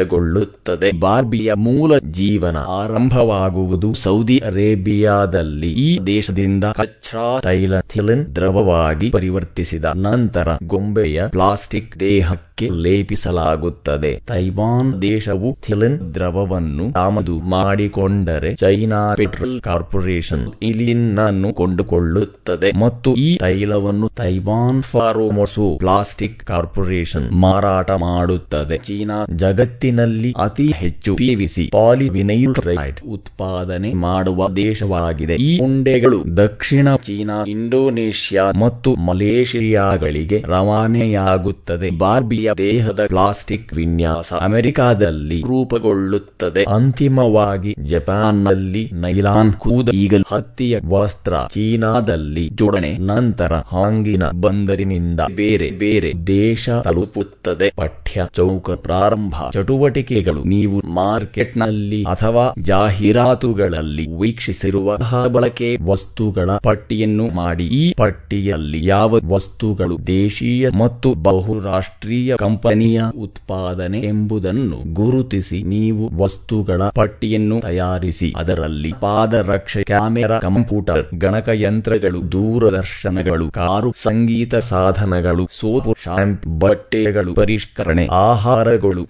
ವಿನ್ಯಾಸಗೊಳ್ಳುತ್ತದೆ ಬಾರ್ಬಿಯ ಮೂಲ ಜೀವನ ಆರಂಭವಾಗುವುದು ಸೌದಿ ಅರೇಬಿಯಾದಲ್ಲಿ. ಈ ದೇಶದಿಂದ ಕಚ್ಚಾ ತೈಲ ಥಿಲಿನ್ ದ್ರವವಾಗಿ ಪರಿವರ್ತಿಸಿದ ನಂತರ ಗೊಂಬೆಯ ಪ್ಲಾಸ್ಟಿಕ್ ದೇಹಕ್ಕೆ ಲೇಪಿಸಲಾಗುತ್ತದೆ. ತೈವಾನ್ ದೇಶವು ಥಿಲಿನ್ ದ್ರವವನ್ನು ಆಮದು ಮಾಡಿಕೊಂಡರೆ ಚೈನಾ ಪೆಟ್ರೋಲ್ ಕಾರ್ಪೊರೇಷನ್ ಇಲಿನ್ ಅನ್ನು ಕೊಂಡುಕೊಳ್ಳುತ್ತದೆ ಮತ್ತು ಈ ತೈಲವನ್ನು ತೈವಾನ್ ಫಾರೋಮೊಸು ಪ್ಲಾಸ್ಟಿಕ್ ಕಾರ್ಪೊರೇಷನ್ ಮಾರಾಟ ಮಾಡುತ್ತದೆ. ಚೀನಾ ಜಗತ್ತಿನಲ್ಲಿ ಅತಿ ಹೆಚ್ಚು ಪಿವಿಸಿ ಪಾಲಿವಿನೈಲ್ ಕ್ಲೋರೈಡ್ ಉತ್ಪಾದನೆ ಮಾಡುವ ದೇಶವಾಗಿದೆ. ಈ ಉಂಡೆಗಳು ದಕ್ಷಿಣ ಚೀನಾ, ಇಂಡೋನೇಷ್ಯಾ ಮತ್ತು ಮಲೇಷಿಯಾಗಳಿಗೆ ರವಾನೆಯಾಗುತ್ತದೆ. ಬಾರ್ಬಿಯ ದೇಹದ ಪ್ಲಾಸ್ಟಿಕ್ ವಿನ್ಯಾಸ ಅಮೆರಿಕಾದಲ್ಲಿ ರೂಪುಗೊಳ್ಳುತ್ತದೆ. ಅಂತಿಮವಾಗಿ ಜಪಾನ್ನಲ್ಲಿ ನೈಲಾನ್ ಕೂದ ಈಗಲ್ ಹತ್ತಿಯ ವಸ್ತ್ರ ಚೀನಾದಲ್ಲಿ ಜೋಡಣೆ, ನಂತರ ಹಾಂಗಿನ ಬಂದರಿನಿಂದ ಬೇರೆ ಬೇರೆ ದೇಶ ತಲುಪುತ್ತದೆ. ಪಠ್ಯ ಚೌಕ ಪ್ರಾರಂಭ ಚಟುವಟಿಕೆಗಳು ನೀವು ಮಾರ್ಕೆಟ್ನಲ್ಲಿ ಅಥವಾ ಜಾಹೀರಾತುಗಳಲ್ಲಿ ವೀಕ್ಷಿಸಿರುವ ಬಳಕೆ ವಸ್ತುಗಳ ಪಟ್ಟಿಯನ್ನು ಮಾಡಿ. ಈ ಪಟ್ಟಿಯಲ್ಲಿ ಯಾವ ವಸ್ತುಗಳು ದೇಶೀಯ ಮತ್ತು ಬಹುರಾಷ್ಟ್ರೀಯ ಕಂಪನಿಯ ಉತ್ಪಾದನೆ ಎಂಬುದನ್ನು ಗುರುತಿಸಿ. ನೀವು ವಸ್ತುಗಳ ಪಟ್ಟಿಯನ್ನು ತಯಾರಿಸಿ. ಅದರಲ್ಲಿ ಪಾದರಕ್ಷೆ, ಕ್ಯಾಮೆರಾ, ಕಂಪ್ಯೂಟರ್, ಗಣಕಯಂತ್ರಗಳು, ದೂರದರ್ಶನಗಳು, ಕಾರು, ಸಂಗೀತ ಸಾಧನಗಳು, ಸೋಪು, ಶಾಂಪ್, ಬಟ್ಟೆಗಳು, ಪರಿಷ್ಕರಣೆ, ಆಹಾರಗಳು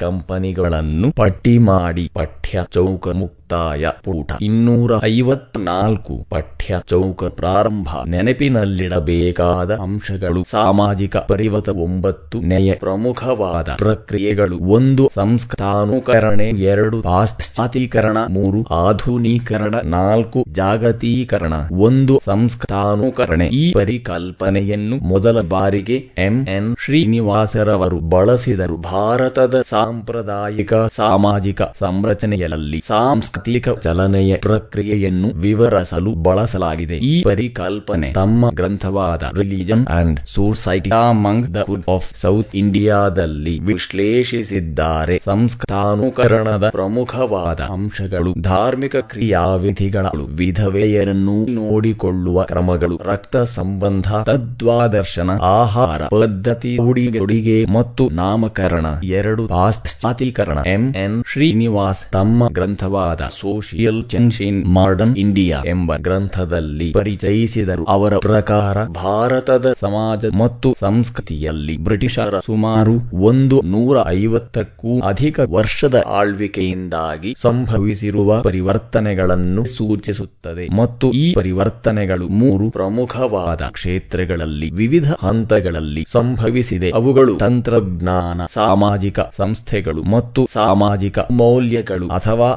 ಕಂಪನಿಗಳನ್ನು ಪಟ್ಟಿ ಮಾಡಿ ಪಠ್ಯ ಚೌಕ ಮುಕ್ತಾಯ ಪೂಟ. ಇನ್ನೂರ ಐವತ್ನಾಲ್ಕು ಪಠ್ಯ ಚೌಕ ಪ್ರಾರಂಭ. ನೆನಪಿನಲ್ಲಿಡಬೇಕಾದ ಅಂಶಗಳು. ಸಾಮಾಜಿಕ ಪರಿವತ ಒಂಬತ್ತು ನೆಯ ಪ್ರಮುಖವಾದ ಪ್ರಕ್ರಿಯೆಗಳು. ಒಂದು ಸಂಸ್ಥಾನುಕರಣೆ ಎರಡು ಪಾಶ್ಚಾತೀಕರಣ ಮೂರು, ಆಧುನೀಕರಣ. ನಾಲ್ಕು, ಜಾಗತೀಕರಣ. ಒಂದು ಸಂಸ್ಥಾನುಕರಣೆ ಈ ಪರಿಕಲ್ಪನೆಯನ್ನು ಮೊದಲ ಬಾರಿಗೆ ಎಂ. ಎನ್. ಶ್ರೀನಿವಾಸರವರು ಬಳಸಿದರು. ಭಾರತದ ಸಾಂಪ್ರದಾಯಿಕ ಸಾಮಾಜಿಕ ಸಂರಚನೆಯಲ್ಲಿ ಸಾಂಸ್ಕೃತಿಕ ಚಲನೆಯ ಪ್ರಕ್ರಿಯೆಯನ್ನು ವಿವರಿಸಲು ಬಳಸಲಾಗಿದೆ. ಈ ಪರಿಕಲ್ಪನೆ ತಮ್ಮ ಗ್ರಂಥವಾದ religion and society among the food of south ಇಂಡಿಯಾದಲ್ಲಿ ವಿಶ್ಲೇಷಿಸಿದ್ದಾರೆ. ಸಂಸ್ಥಾನುಕರಣದ ಪ್ರಮುಖವಾದ ಅಂಶಗಳು ಧಾರ್ಮಿಕ ಕ್ರಿಯಾವಿಧಿಗಳು ವಿಧವೆಯರನ್ನು ನೋಡಿಕೊಳ್ಳುವ ಕ್ರಮಗಳು, ರಕ್ತ ಸಂಬಂಧ, ತದ್ವಾದರ್ಶನ, ಆಹಾರ ಪದ್ಧತಿ ಉಡುಗೆ ಮತ್ತು ನಾಮಕರಣ, ಎರಡು ಪಾಶ್ಚಾತೀಕರಣ ಎಂ. ಎನ್. ಶ್ರೀನಿವಾಸ್ ತಮ್ಮ ಗ್ರಂಥವಾದ social change in modern India ಎಂಬ ಗ್ರಂಥದಲ್ಲಿ ಪರಿಚಯಿಸಿದರು. ಅವರ ಪ್ರಕಾರ ಭಾರತದ ಸಮಾಜ ಮತ್ತು ಸಂಸ್ಕೃತಿಯಲ್ಲಿ ಬ್ರಿಟಿಷರ ಸುಮಾರು ಒಂದು ನೂರ ಐವತ್ತಕ್ಕೂ ಅಧಿಕ ವರ್ಷದ ಆಳ್ವಿಕೆಯಿಂದಾಗಿ ಸಂಭವಿಸಿರುವ ಪರಿವರ್ತನೆಗಳನ್ನು ಸೂಚಿಸುತ್ತದೆ. ಮತ್ತು ಈ ಪರಿವರ್ತನೆಗಳು ಮೂರು ಪ್ರಮುಖವಾದ ಕ್ಷೇತ್ರಗಳಲ್ಲಿ ವಿವಿಧ ಹಂತಗಳಲ್ಲಿ ಸಂಭವಿಸಿದೆ. ಅವುಗಳು ತಂತ್ರಜ್ಞಾನ, ಸಾಮಾಜಿಕ ಸಂಸ್ಥೆಗಳು ಮತ್ತು ಸಾಮಾಜಿಕ ಮೌಲ್ಯಗಳು ಅಥವಾ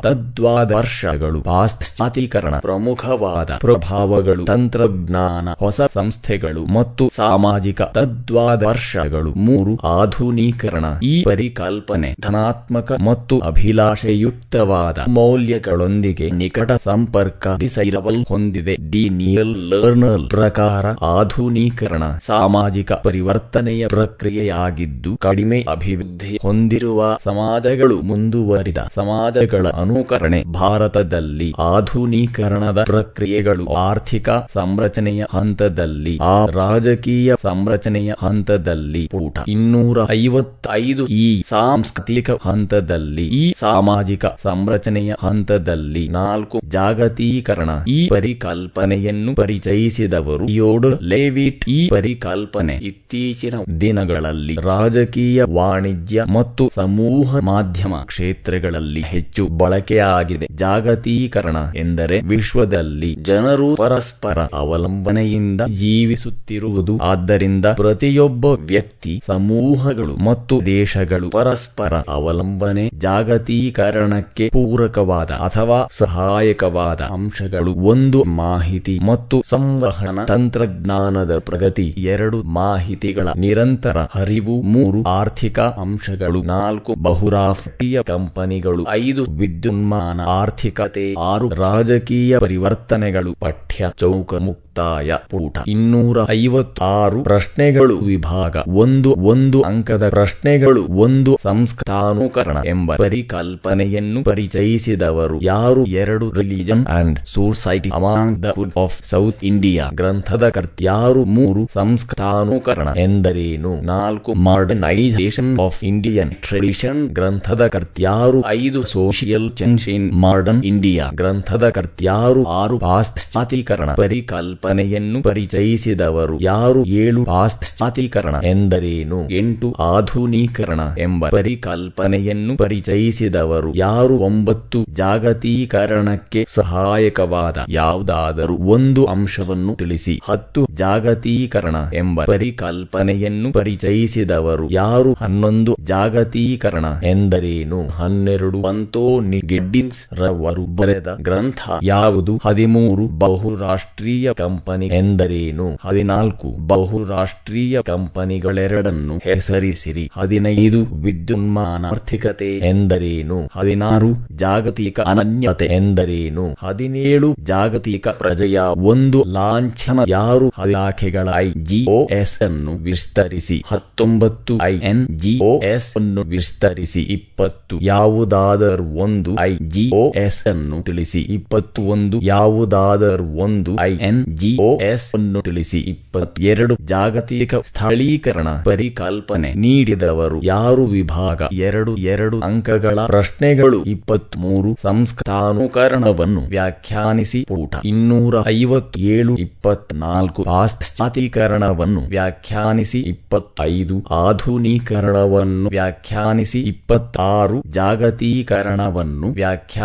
ತದ್ವಾದರ್ಶಗಳು ಪಾಶ್ಚಾತೀಕರಣ ಪ್ರಮುಖವಾದ ಪ್ರಭಾವಗಳು, ತಂತ್ರಜ್ಞಾನ, ಹೊಸ ಸಂಸ್ಥೆಗಳು ಮತ್ತು ಸಾಮಾಜಿಕ ತದ್ವಾದರ್ಶಗಳು ಮೂರು, ಆಧುನೀಕರಣ, ಈ ಪರಿಕಲ್ಪನೆ, ಧನಾತ್ಮಕ ಮತ್ತು ಅಭಿಲಾಷೆಯುಕ್ತವಾದ ಮೌಲ್ಯಗಳೊಂದಿಗೆ ನಿಕಟ ಸಂಪರ್ಕ ಡಿಸೈರಬಲ್ ಹೊಂದಿದೆ. ಡಿ. ನಿಯಲ್ ಲರ್ನಲ್ ಪ್ರಕಾರ ಆಧುನೀಕರಣ ಸಾಮಾಜಿಕ ಪರಿವರ್ತನೆಯ ಪ್ರಕ್ರಿಯೆಯಾಗಿದ್ದು, ಕಡಿಮೆ ಅಭಿವೃದ್ಧಿ ಹೊಂದಿರುವ ಸಮಾಜಗಳು ಮುಂದುವರಿದ ಸಮಾಜಗಳ ಅನುಕರಣೆ ಭಾರತದಲ್ಲಿ ಆಧುನೀಕರಣದ ಪ್ರಕ್ರಿಯೆಗಳು ಆರ್ಥಿಕ ಸಂರಚನೆಯ ಹಂತದಲ್ಲಿ ಆ ರಾಜಕೀಯ ಸಂರಚನೆಯ ಹಂತದಲ್ಲಿ ಪೂಟ ಇನ್ನೂರ ಐವತ್ತೈದು ಈ ಸಾಂಸ್ಕೃತಿಕ ಹಂತದಲ್ಲಿ ಈ ಸಾಮಾಜಿಕ ಸಂರಚನೆಯ ಹಂತದಲ್ಲಿ ನಾಲ್ಕು ಜಾಗತೀಕರಣ ಈ ಪರಿಕಲ್ಪನೆಯನ್ನು ಪರಿಚಯಿಸಿದವರು ಯೋಡು ಲೇವಿಟ್. ಈ ಪರಿಕಲ್ಪನೆ ಇತ್ತೀಚಿನ ದಿನಗಳಲ್ಲಿ ರಾಜಕೀಯ ವಾಣಿಜ್ಯ ಮತ್ತು ಸಮೂಹ ಮಾಧ್ಯಮ ಕ್ಷೇತ್ರಗಳಲ್ಲಿ ಹೆಚ್ಚು ಬಳಕೆಯಾಗಿದೆ ಆಗಿದೆ. ಜಾಗತೀಕರಣ ಎಂದರೆ ವಿಶ್ವದಲ್ಲಿ ಜನರು ಪರಸ್ಪರ ಅವಲಂಬನೆಯಿಂದ ಜೀವಿಸುತ್ತಿರುವುದು. ಆದ್ದರಿಂದ ಪ್ರತಿಯೊಬ್ಬ ವ್ಯಕ್ತಿ, ಸಮೂಹಗಳು ಮತ್ತು ದೇಶಗಳು ಪರಸ್ಪರ ಅವಲಂಬನೆ, ಜಾಗತೀಕರಣಕ್ಕೆ ಪೂರಕವಾದ ಅಥವಾ ಸಹಾಯಕವಾದ ಅಂಶಗಳು. ಒಂದು ಮಾಹಿತಿ ಮತ್ತು ಸಂವಹನ ತಂತ್ರಜ್ಞಾನದ ಪ್ರಗತಿ. ಎರಡು ಮಾಹಿತಿಗಳ ನಿರಂತರ ಹರಿವು. ಮೂರು ಆರ್ಥಿಕ ಅಂಶಗಳು. ನಾಲ್ಕು ಬಹುರಾಷ್ಟ್ರೀಯ ಕಂಪನಿಗಳು. ಐದು ವಿದ್ಯುನ್ಮಾನ ಆರ್ಥಿಕತೆ, ಆರು ರಾಜಕೀಯ ಪರಿವರ್ತನೆಗಳು, ಪಠ್ಯ, ಚೌಕ, ಮುಕ್ತಾಯ, ಪೂಟ. ಇನ್ನೂರ ಐವತ್ತಾರು ಪ್ರಶ್ನೆಗಳು, ವಿಭಾಗ. ಒಂದು ಒಂದು ಅಂಕದ ಪ್ರಶ್ನೆಗಳು, ಒಂದು ಸಂಸ್ಥಾನುಕರಣ ಎಂಬ ಪರಿಕಲ್ಪನೆಯನ್ನು ಪರಿಚಯಿಸಿದವರು ಯಾರು? ಎರಡು, religion and society among the Coorg of south India ಗ್ರಂಥದ ಕರ್ತ್ಯಾರು ಮೂರು, ಸಂಸ್ಥಾನುಕರಣ ಎಂದರೇನು? ನಾಲ್ಕು, ಮಾಡರ್ನೈಸೇಷನ್ ಆಫ್ ಇಂಡಿಯನ್ ಟ್ರೆಡಿಷನ್ ಗ್ರಂಥದ ಕರ್ತ್ಯಾರು ಐದು, social change in modern India ಗ್ರಂಥದ ಕರ್ತ್ಯಾರು ಆರು ಪಾಶ್ಚಾತ್ಯೀಕರಣ ಪರಿಕಲ್ಪನೆಯನ್ನು ಪರಿಚಯಿಸಿದವರು ಯಾರು? ಏಳು ಪಾಶ್ಚಾತ್ಯೀಕರಣ ಎಂದರೇನು? ಎಂಟು ಆಧುನೀಕರಣ ಎಂಬ ಪರಿಕಲ್ಪನೆಯನ್ನು ಪರಿಚಯಿಸಿದವರು ಯಾರು? ಒಂಬತ್ತು ಜಾಗತೀಕರಣಕ್ಕೆ ಸಹಾಯಕವಾದ ಯಾವುದಾದರೂ ಒಂದು ಅಂಶವನ್ನು ತಿಳಿಸಿ. ಹತ್ತು ಜಾಗತೀಕರಣ ಎಂಬ ಪರಿಕಲ್ಪನೆಯನ್ನು ಪರಿಚಯಿಸಿದವರು ಯಾರು? ಹನ್ನೊಂದು ಜಾಗತೀಕರಣ ಎಂದರೇನು? ಹನ್ನೆರಡು ಅಂತೋನಿ ಗೆಡ್ಡಿನ್ಸ್ ರವರು ಬರೆದ ಗ್ರಂಥ ಯಾವುದು? ಹದಿಮೂರು ಬಹುರಾಷ್ಟ್ರೀಯ ಕಂಪನಿ ಎಂದರೇನು? ಹದಿನಾಲ್ಕು ಬಹುರಾಷ್ಟ್ರೀಯ ಕಂಪನಿಗಳೆರಡನ್ನು ಹೆಸರಿಸಿರಿ. ಹದಿನೈದು ವಿದ್ಯುನ್ಮಾನ ಆರ್ಥಿಕತೆ ಎಂದರೇನು? ಹದಿನಾರು ಜಾಗತಿಕ ಅನನ್ಯತೆ ಎಂದರೇನು? ಹದಿನೇಳು ಜಾಗತಿಕ ಪ್ರಜೆಯ ಒಂದು ಲಾಂಛನ ಯಾರು? ಇಲಾಖೆಗಳ ಐ ಜಿಒಎಸ್ ಅನ್ನು ವಿಸ್ತರಿಸಿ. ಹತ್ತೊಂಬತ್ತು ಐ ಎನ್ ಜಿಒಎಸ್ ಅನ್ನು ವಿಸ್ತರಿಸಿ. ಇಪ್ಪತ್ತು ಯಾವುದಾದರೂ ಒಂದು ಐ ಜಿಒಎಸ್ ಅನ್ನು ತಿಳಿಸಿ ಇಪ್ಪತ್ತು ಒಂದು ಯಾವುದಾದರೂ ಒಂದು ಐ ಎನ್ ಜಿಒಎಸ್ ಅನ್ನು ತಿಳಿಸಿ ಇಪ್ಪತ್ತೆರಡು ಜಾಗತಿಕ ಸ್ಥಳೀಕರಣ ಪರಿಕಲ್ಪನೆ ನೀಡಿದವರು ಯಾರು ವಿಭಾಗ ಎರಡು ಎರಡು ಅಂಕಗಳ ಪ್ರಶ್ನೆಗಳು ಇಪ್ಪತ್ಮೂರು ಸಂಸ್ಥಾನುಕರಣವನ್ನು ವ್ಯಾಖ್ಯಾನಿಸಿ ಪೂಟ ಇನ್ನೂರ ಐವತ್ತೇಳು ಇಪ್ಪತ್ನಾಲ್ಕು ಪಾಶ್ಚಾತ್ಯೀಕರಣವನ್ನು ವ್ಯಾಖ್ಯಾನಿಸಿ ಇಪ್ಪತ್ತೈದು ಆಧುನೀಕರಣವನ್ನು ವ್ಯಾಖ್ಯಾನಿಸಿ ಇಪ್ಪತ್ತಾರು ಜಾಗತೀಕರಣವನ್ನು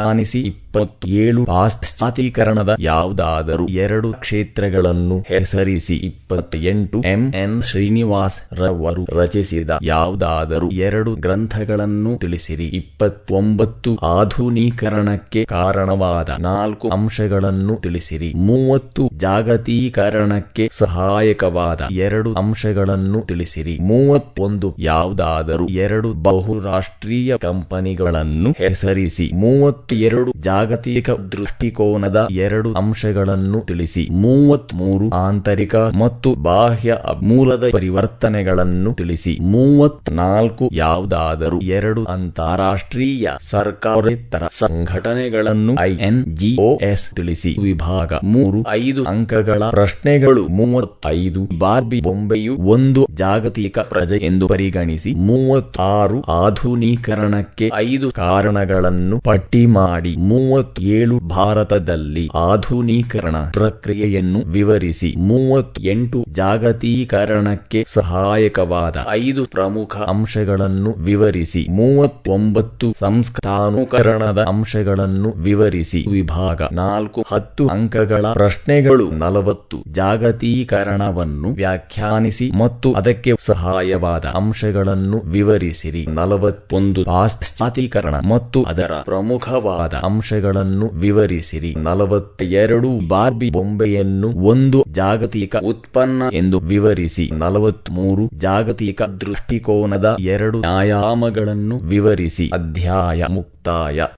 Tanisi ವ್ಯಾಖ್ಯಾನಿಸಿ ಇಪ್ಪತ್ತೇಳು ಪಾಶ್ಚಾತೀಕರಣದ ಯಾವುದಾದರೂ ಎರಡು ಕ್ಷೇತ್ರಗಳನ್ನು ಹೆಸರಿಸಿ ಇಪ್ಪತ್ತೆಂಟು ಎಂ ಎನ್ ಶ್ರೀನಿವಾಸ್ ರವರು ರಚಿಸಿದ ಯಾವುದಾದರೂ ಎರಡು ಗ್ರಂಥಗಳನ್ನು ತಿಳಿಸಿರಿ. ಇಪ್ಪತ್ತೊಂಬತ್ತು ಆಧುನೀಕರಣಕ್ಕೆ ಕಾರಣವಾದ ನಾಲ್ಕು ಅಂಶಗಳನ್ನು ತಿಳಿಸಿರಿ. ಮೂವತ್ತು ಜಾಗತೀಕರಣಕ್ಕೆ ಸಹಾಯಕವಾದ ಎರಡು ಅಂಶಗಳನ್ನು ತಿಳಿಸಿರಿ. ಮೂವತ್ತೊಂದು ಯಾವುದಾದರೂ ಎರಡು ಬಹುರಾಷ್ಟ್ರೀಯ ಕಂಪನಿಗಳನ್ನು ಹೆಸರಿಸಿ. ಮೂವತ್ತೆರಡು ಜಾಗತಿಕ ದೃಷ್ಟಿಕೋನದ ಎರಡು ಅಂಶಗಳನ್ನು ತಿಳಿಸಿ. ಮೂವತ್ಮೂರು ಆಂತರಿಕ ಮತ್ತು ಬಾಹ್ಯ ಮೂಲದ ಪರಿವರ್ತನೆಗಳನ್ನು ತಿಳಿಸಿ. ಮೂವತ್ನಾಲ್ಕು ಯಾವುದಾದರೂ ಎರಡು ಅಂತಾರಾಷ್ಟ್ರೀಯ ಸರ್ಕಾರೇತರ ಸಂಘಟನೆಗಳನ್ನು ಐಎನ್ಜಿಒಎಸ್ ತಿಳಿಸಿ. ವಿಭಾಗ ಮೂರು ಐದು ಅಂಕಗಳ ಪ್ರಶ್ನೆಗಳು. ಮೂವತ್ತೈದು ಬಾರ್ಬಿ ಬೊಂಬೆಯು ಒಂದು ಜಾಗತಿಕ ಪ್ರಜೆ ಎಂದು ಪರಿಗಣಿಸಿ. ಮೂವತ್ತಾರು ಆಧುನೀಕರಣಕ್ಕೆ ಐದು ಕಾರಣಗಳನ್ನು ಪಟ್ಟಿ ಮಾಡಿ. ಮೂವತ್ತೇಳು ಭಾರತದಲ್ಲಿ ಆಧುನೀಕರಣ ಪ್ರಕ್ರಿಯೆಯನ್ನು ವಿವರಿಸಿ ಮೂವತ್ತೆಂಟು ಜಾಗತೀಕರಣಕ್ಕೆ ಸಹಾಯಕವಾದ ಐದು ಪ್ರಮುಖ ಅಂಶಗಳನ್ನು ವಿವರಿಸಿ ಮೂವತ್ತೊಂಬತ್ತು ಸಂಸ್ಥಾನುಕರಣದ ಅಂಶಗಳನ್ನು ವಿವರಿಸಿ ವಿಭಾಗ ನಾಲ್ಕು ಹತ್ತು ಅಂಕಗಳ ಪ್ರಶ್ನೆಗಳು ನಲವತ್ತು ಜಾಗತೀಕರಣವನ್ನು ವ್ಯಾಖ್ಯಾನಿಸಿ ಮತ್ತು ಅದಕ್ಕೆ ಸಹಾಯವಾದ ಅಂಶಗಳನ್ನು ವಿವರಿಸಿರಿ ನಲವತ್ತೊಂದು ಪಾಶ್ಚಾತ್ಯೀಕರಣ ಮತ್ತು ಅದರ ಪ್ರಮುಖವಾದ ಅಂಶಗಳನ್ನು ವಿವರಿಸಿರಿ. ನಲವತ್ತೆರಡು ಬಾರ್ಬಿ ಬೊಂಬೆಯನ್ನು ಒಂದು ಜಾಗತಿಕ ಉತ್ಪನ್ನ ಎಂದು ವಿವರಿಸಿ. ನಲವತ್ಮೂರು ಜಾಗತಿಕ ದೃಷ್ಟಿಕೋನದ ಎರಡು ಆಯಾಮಗಳನ್ನು ವಿವರಿಸಿ. ಅಧ್ಯಾಯ ಮುಕ್ತಾಯ.